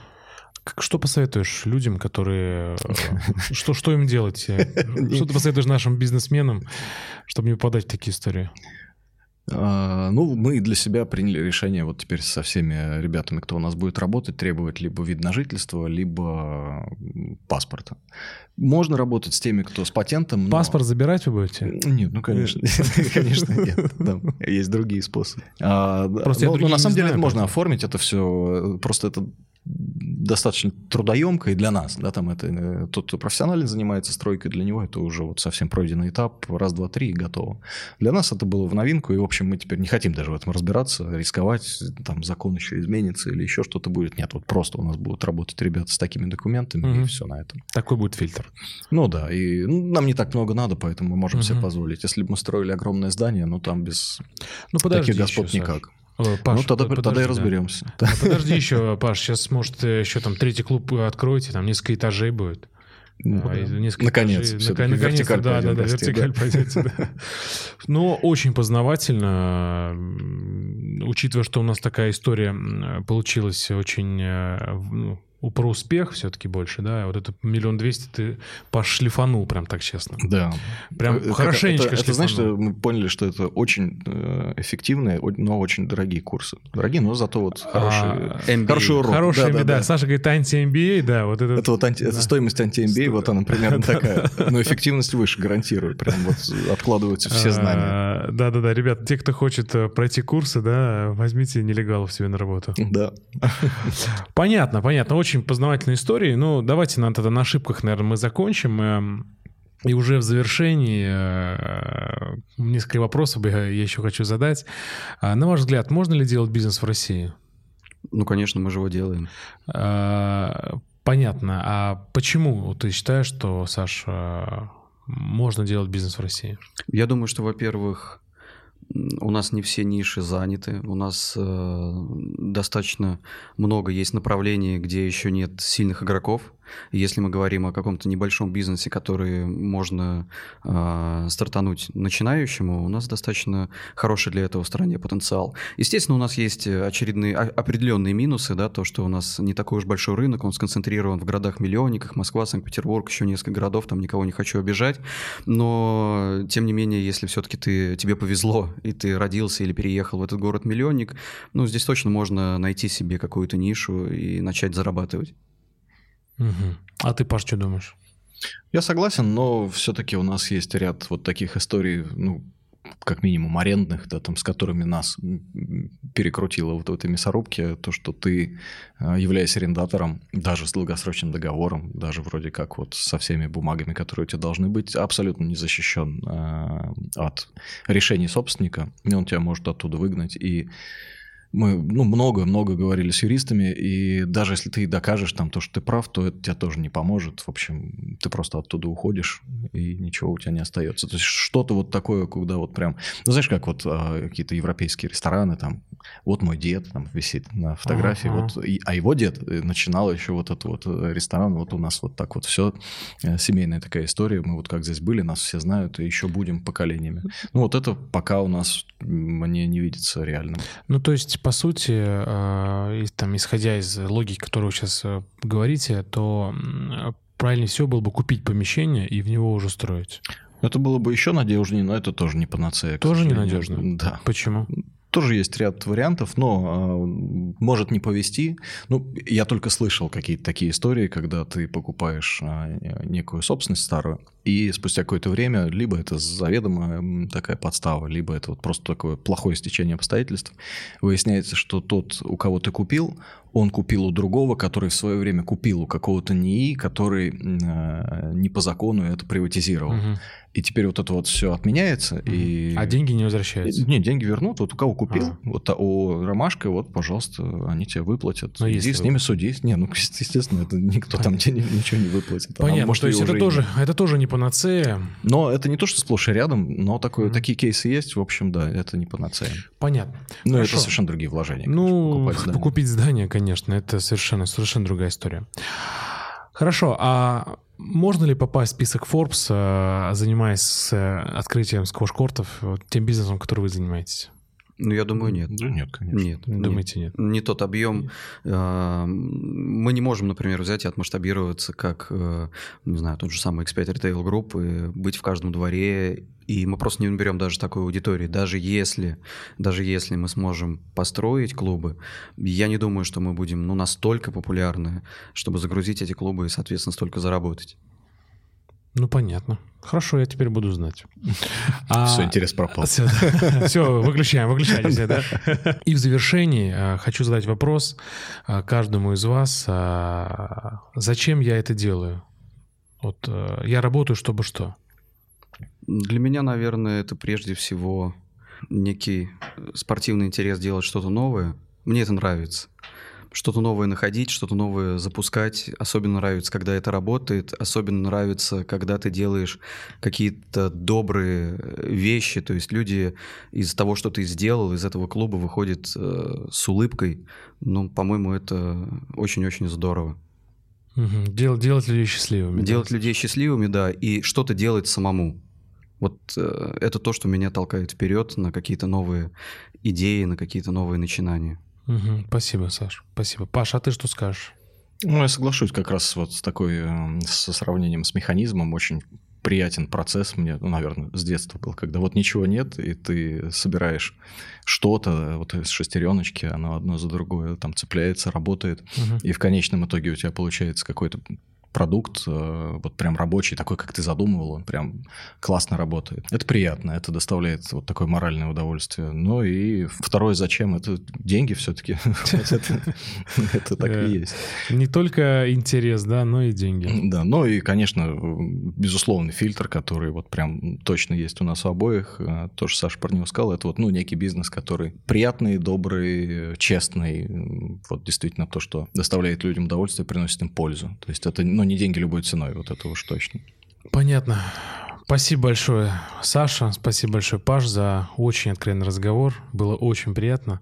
Что посоветуешь людям, которые... Э, что, что им делать? Что ты посоветуешь нашим бизнесменам, чтобы не попадать в такие истории?
А, ну, мы для себя приняли решение вот теперь со всеми ребятами, кто у нас будет работать, требовать либо вид на жительство, либо паспорта. Можно работать с теми, кто с патентом.
Но... Паспорт забирать вы будете?
Нет, ну конечно, конечно нет. Есть другие способы. А, Просто ну, на самом деле можно оформить это все. Просто это достаточно трудоемко и для нас, да, там это э, тот, кто профессионально занимается стройкой, для него это уже вот совсем пройденный этап, раз, два, три и готово. Для нас это было в новинку, и, в общем, мы теперь не хотим даже в этом разбираться, рисковать, там закон еще изменится или еще что-то будет. Нет, вот просто у нас будут работать ребята с такими документами, угу. и все на этом.
Такой будет фильтр.
Ну да, и ну, нам не так много надо, поэтому мы можем угу. себе позволить. Если бы мы строили огромное здание, ну там без ну, таких господ еще, никак. Саш.
Паш,
ну, тогда, подожди, тогда и разберемся.
Да. А подожди еще, Паш, сейчас, может, еще там третий клуб откроете, там несколько этажей будет.
Ну, а, несколько наконец, этажей.
Наконец, вертикаль да, да, да, вертикаль да. пойдете, да. Но очень познавательно, учитывая, что у нас такая история получилась очень э, ну, про успех все-таки больше, да, вот это миллион двести ты пошлифанул прям так честно.
Да.
Прям это, хорошенечко
это, это значит, мы поняли, что это очень э, эффективные, но очень дорогие курсы. Дорогие, но зато вот хороший, а, MBA. хороший урок.
Хороший, да, да, да. Саша говорит, анти-MBA, да, вот это.
Это вот анти, да. это стоимость анти-MBA, вот она примерно такая, но эффективность выше, гарантирую, прям вот откладываются все знания.
Да-да-да, ребят, те, кто хочет э, пройти курсы, да, возьмите нелегалов себе на работу.
Да.
Понятно, понятно, очень очень познавательной истории. Ну, давайте на, тогда на ошибках, наверное, мы закончим. Эм, и уже в завершении э, несколько вопросов я еще хочу задать. А, на ваш взгляд, можно ли делать бизнес в России?
Ну, конечно, мы же его делаем.
А, понятно. А почему ты считаешь, что, Саша, можно делать бизнес в России?
Я думаю, что, во-первых, у нас не все ниши заняты, у нас э, достаточно много есть направлений, где еще нет сильных игроков. Если мы говорим о каком-то небольшом бизнесе, который можно э, стартануть начинающему, у нас достаточно хороший для этого в стране потенциал. Естественно, у нас есть очередные определенные минусы, да, то, что у нас не такой уж большой рынок, он сконцентрирован в городах-миллионниках, Москва, Санкт-Петербург, еще несколько городов, там никого не хочу обижать, но тем не менее, если все-таки ты, тебе повезло, и ты родился или переехал в этот город-миллионник, ну, здесь точно можно найти себе какую-то нишу и начать зарабатывать.
Угу. А ты, Паш, что думаешь?
Я согласен, но все-таки у нас есть ряд вот таких историй, ну, как минимум арендных, да, там, с которыми нас перекрутило вот в этой мясорубке, то, что ты, а, являясь арендатором, даже с долгосрочным договором, даже вроде как вот со всеми бумагами, которые у тебя должны быть, абсолютно не защищен э, от решений собственника, и он тебя может оттуда выгнать, и мы ну, много-много говорили с юристами, и даже если ты докажешь там то, что ты прав, то это тебе тоже не поможет. В общем, ты просто оттуда уходишь, и ничего у тебя не остается. То есть что-то вот такое, когда вот прям... Ну, знаешь, как вот а, какие-то европейские рестораны, там, вот мой дед там висит на фотографии, ага. вот, и, а его дед э, начинал еще вот этот вот э, ресторан, вот у нас вот так вот все, э, семейная такая история, мы вот как здесь были, нас все знают, и еще будем поколениями. Ну, вот это пока у нас мне не видится реальным.
Ну, то есть по сути, там, исходя из логики, которую вы сейчас говорите, то правильнее всего было бы купить помещение и в него уже строить.
Это было бы еще надежнее, но это тоже не панацея.
Тоже ненадежно?
Да.
Почему?
Тоже есть ряд вариантов, но э, может не повести. Ну, я только слышал какие-то такие истории, когда ты покупаешь э, некую собственность старую, и спустя какое-то время либо это заведомо такая подстава, либо это вот просто такое плохое стечение обстоятельств. Выясняется, что тот, у кого ты купил, он купил у другого, который в свое время купил у какого-то НИИ, который э, не по закону это приватизировал. Угу. И теперь вот это вот все отменяется. Угу. И...
А деньги не возвращаются?
Не, деньги вернут. Вот у кого купил, а. вот у Ромашка, вот, пожалуйста, они тебе выплатят. Но Иди с ними судись. Не, ну, естественно, это никто там тебе ничего не выплатит.
Понятно, а может, то есть это тоже, это тоже не панацея.
Но это не то, что сплошь и рядом, но такое, mm-hmm. такие кейсы есть. В общем, да, это не панацея.
Понятно.
Ну, Хорошо. это совершенно другие вложения.
Ну, покупать здание. покупить здание, конечно, это совершенно, совершенно другая история. Хорошо, а можно ли попасть в список Forbes, э, занимаясь э, открытием сквош-кортов, тем бизнесом, который вы занимаетесь?
Ну, я думаю, нет.
Да нет, конечно.
Нет.
Думаете, нет?
Не тот объем. А, мы не можем, например, взять и отмасштабироваться, как, э, не знаю, тот же самый X5 Retail Group, и быть в каждом дворе, и мы просто не наберем даже такой аудитории. Даже если, даже если мы сможем построить клубы, я не думаю, что мы будем ну, настолько популярны, чтобы загрузить эти клубы и, соответственно, столько заработать.
Ну, понятно. Хорошо, я теперь буду знать.
А, все, интерес пропал.
Все, все выключаем, выключайте да? И в завершении а, хочу задать вопрос а, каждому из вас. Зачем я это делаю? Вот я работаю, чтобы что?
Для меня, наверное, это прежде всего некий спортивный интерес делать что-то новое. Мне это нравится что-то новое находить, что-то новое запускать. Особенно нравится, когда это работает. Особенно нравится, когда ты делаешь какие-то добрые вещи. То есть люди из того, что ты сделал, из этого клуба выходят э, с улыбкой. Ну, по-моему, это очень-очень здорово.
Угу. Дел, делать людей счастливыми.
Делать да? людей счастливыми, да, и что-то делать самому. Вот э, это то, что меня толкает вперед на какие-то новые идеи, на какие-то новые начинания.
Угу, спасибо, Саш. Спасибо. Паша, а ты что скажешь?
Ну, я соглашусь как раз вот с такой, эм, со сравнением с механизмом. Очень приятен процесс мне, ну, наверное, с детства был, когда вот ничего нет, и ты собираешь что-то вот из шестереночки, оно одно за другое там цепляется, работает, угу. и в конечном итоге у тебя получается какой-то продукт, э, вот прям рабочий, такой, как ты задумывал, он прям классно работает. Это приятно, это доставляет вот такое моральное удовольствие. Ну и второе, зачем? Это деньги все-таки. Это так и есть.
Не только интерес, да, но и деньги.
Да, ну и, конечно, безусловный фильтр, который вот прям точно есть у нас у обоих. Э, тоже Саша про него сказал, это вот, ну, некий бизнес, который приятный, добрый, честный. Вот действительно то, что доставляет людям удовольствие, приносит им пользу. То есть это, ну, не деньги любой ценой, вот это уж точно.
Понятно. Спасибо большое, Саша. Спасибо большое, Паш, за очень откровенный разговор. Было очень приятно.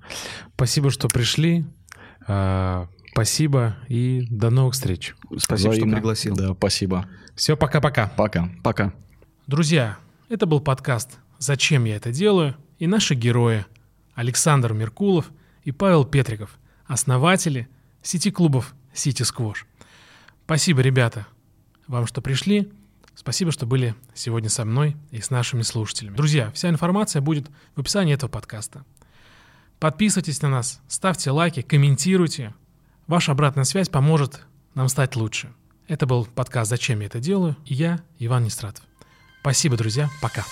Спасибо, что пришли. А, спасибо и до новых встреч.
Спасибо, Взаимно. что пригласил.
Да, спасибо.
Все, пока-пока.
Пока. Пока.
Друзья, это был подкаст «Зачем я это делаю?» и наши герои Александр Меркулов и Павел Петриков, основатели сети клубов «Сити Сквош». Спасибо, ребята, вам, что пришли. Спасибо, что были сегодня со мной и с нашими слушателями. Друзья, вся информация будет в описании этого подкаста. Подписывайтесь на нас, ставьте лайки, комментируйте. Ваша обратная связь поможет нам стать лучше. Это был подкаст «Зачем я это делаю?» и я, Иван Нестратов. Спасибо, друзья. Пока.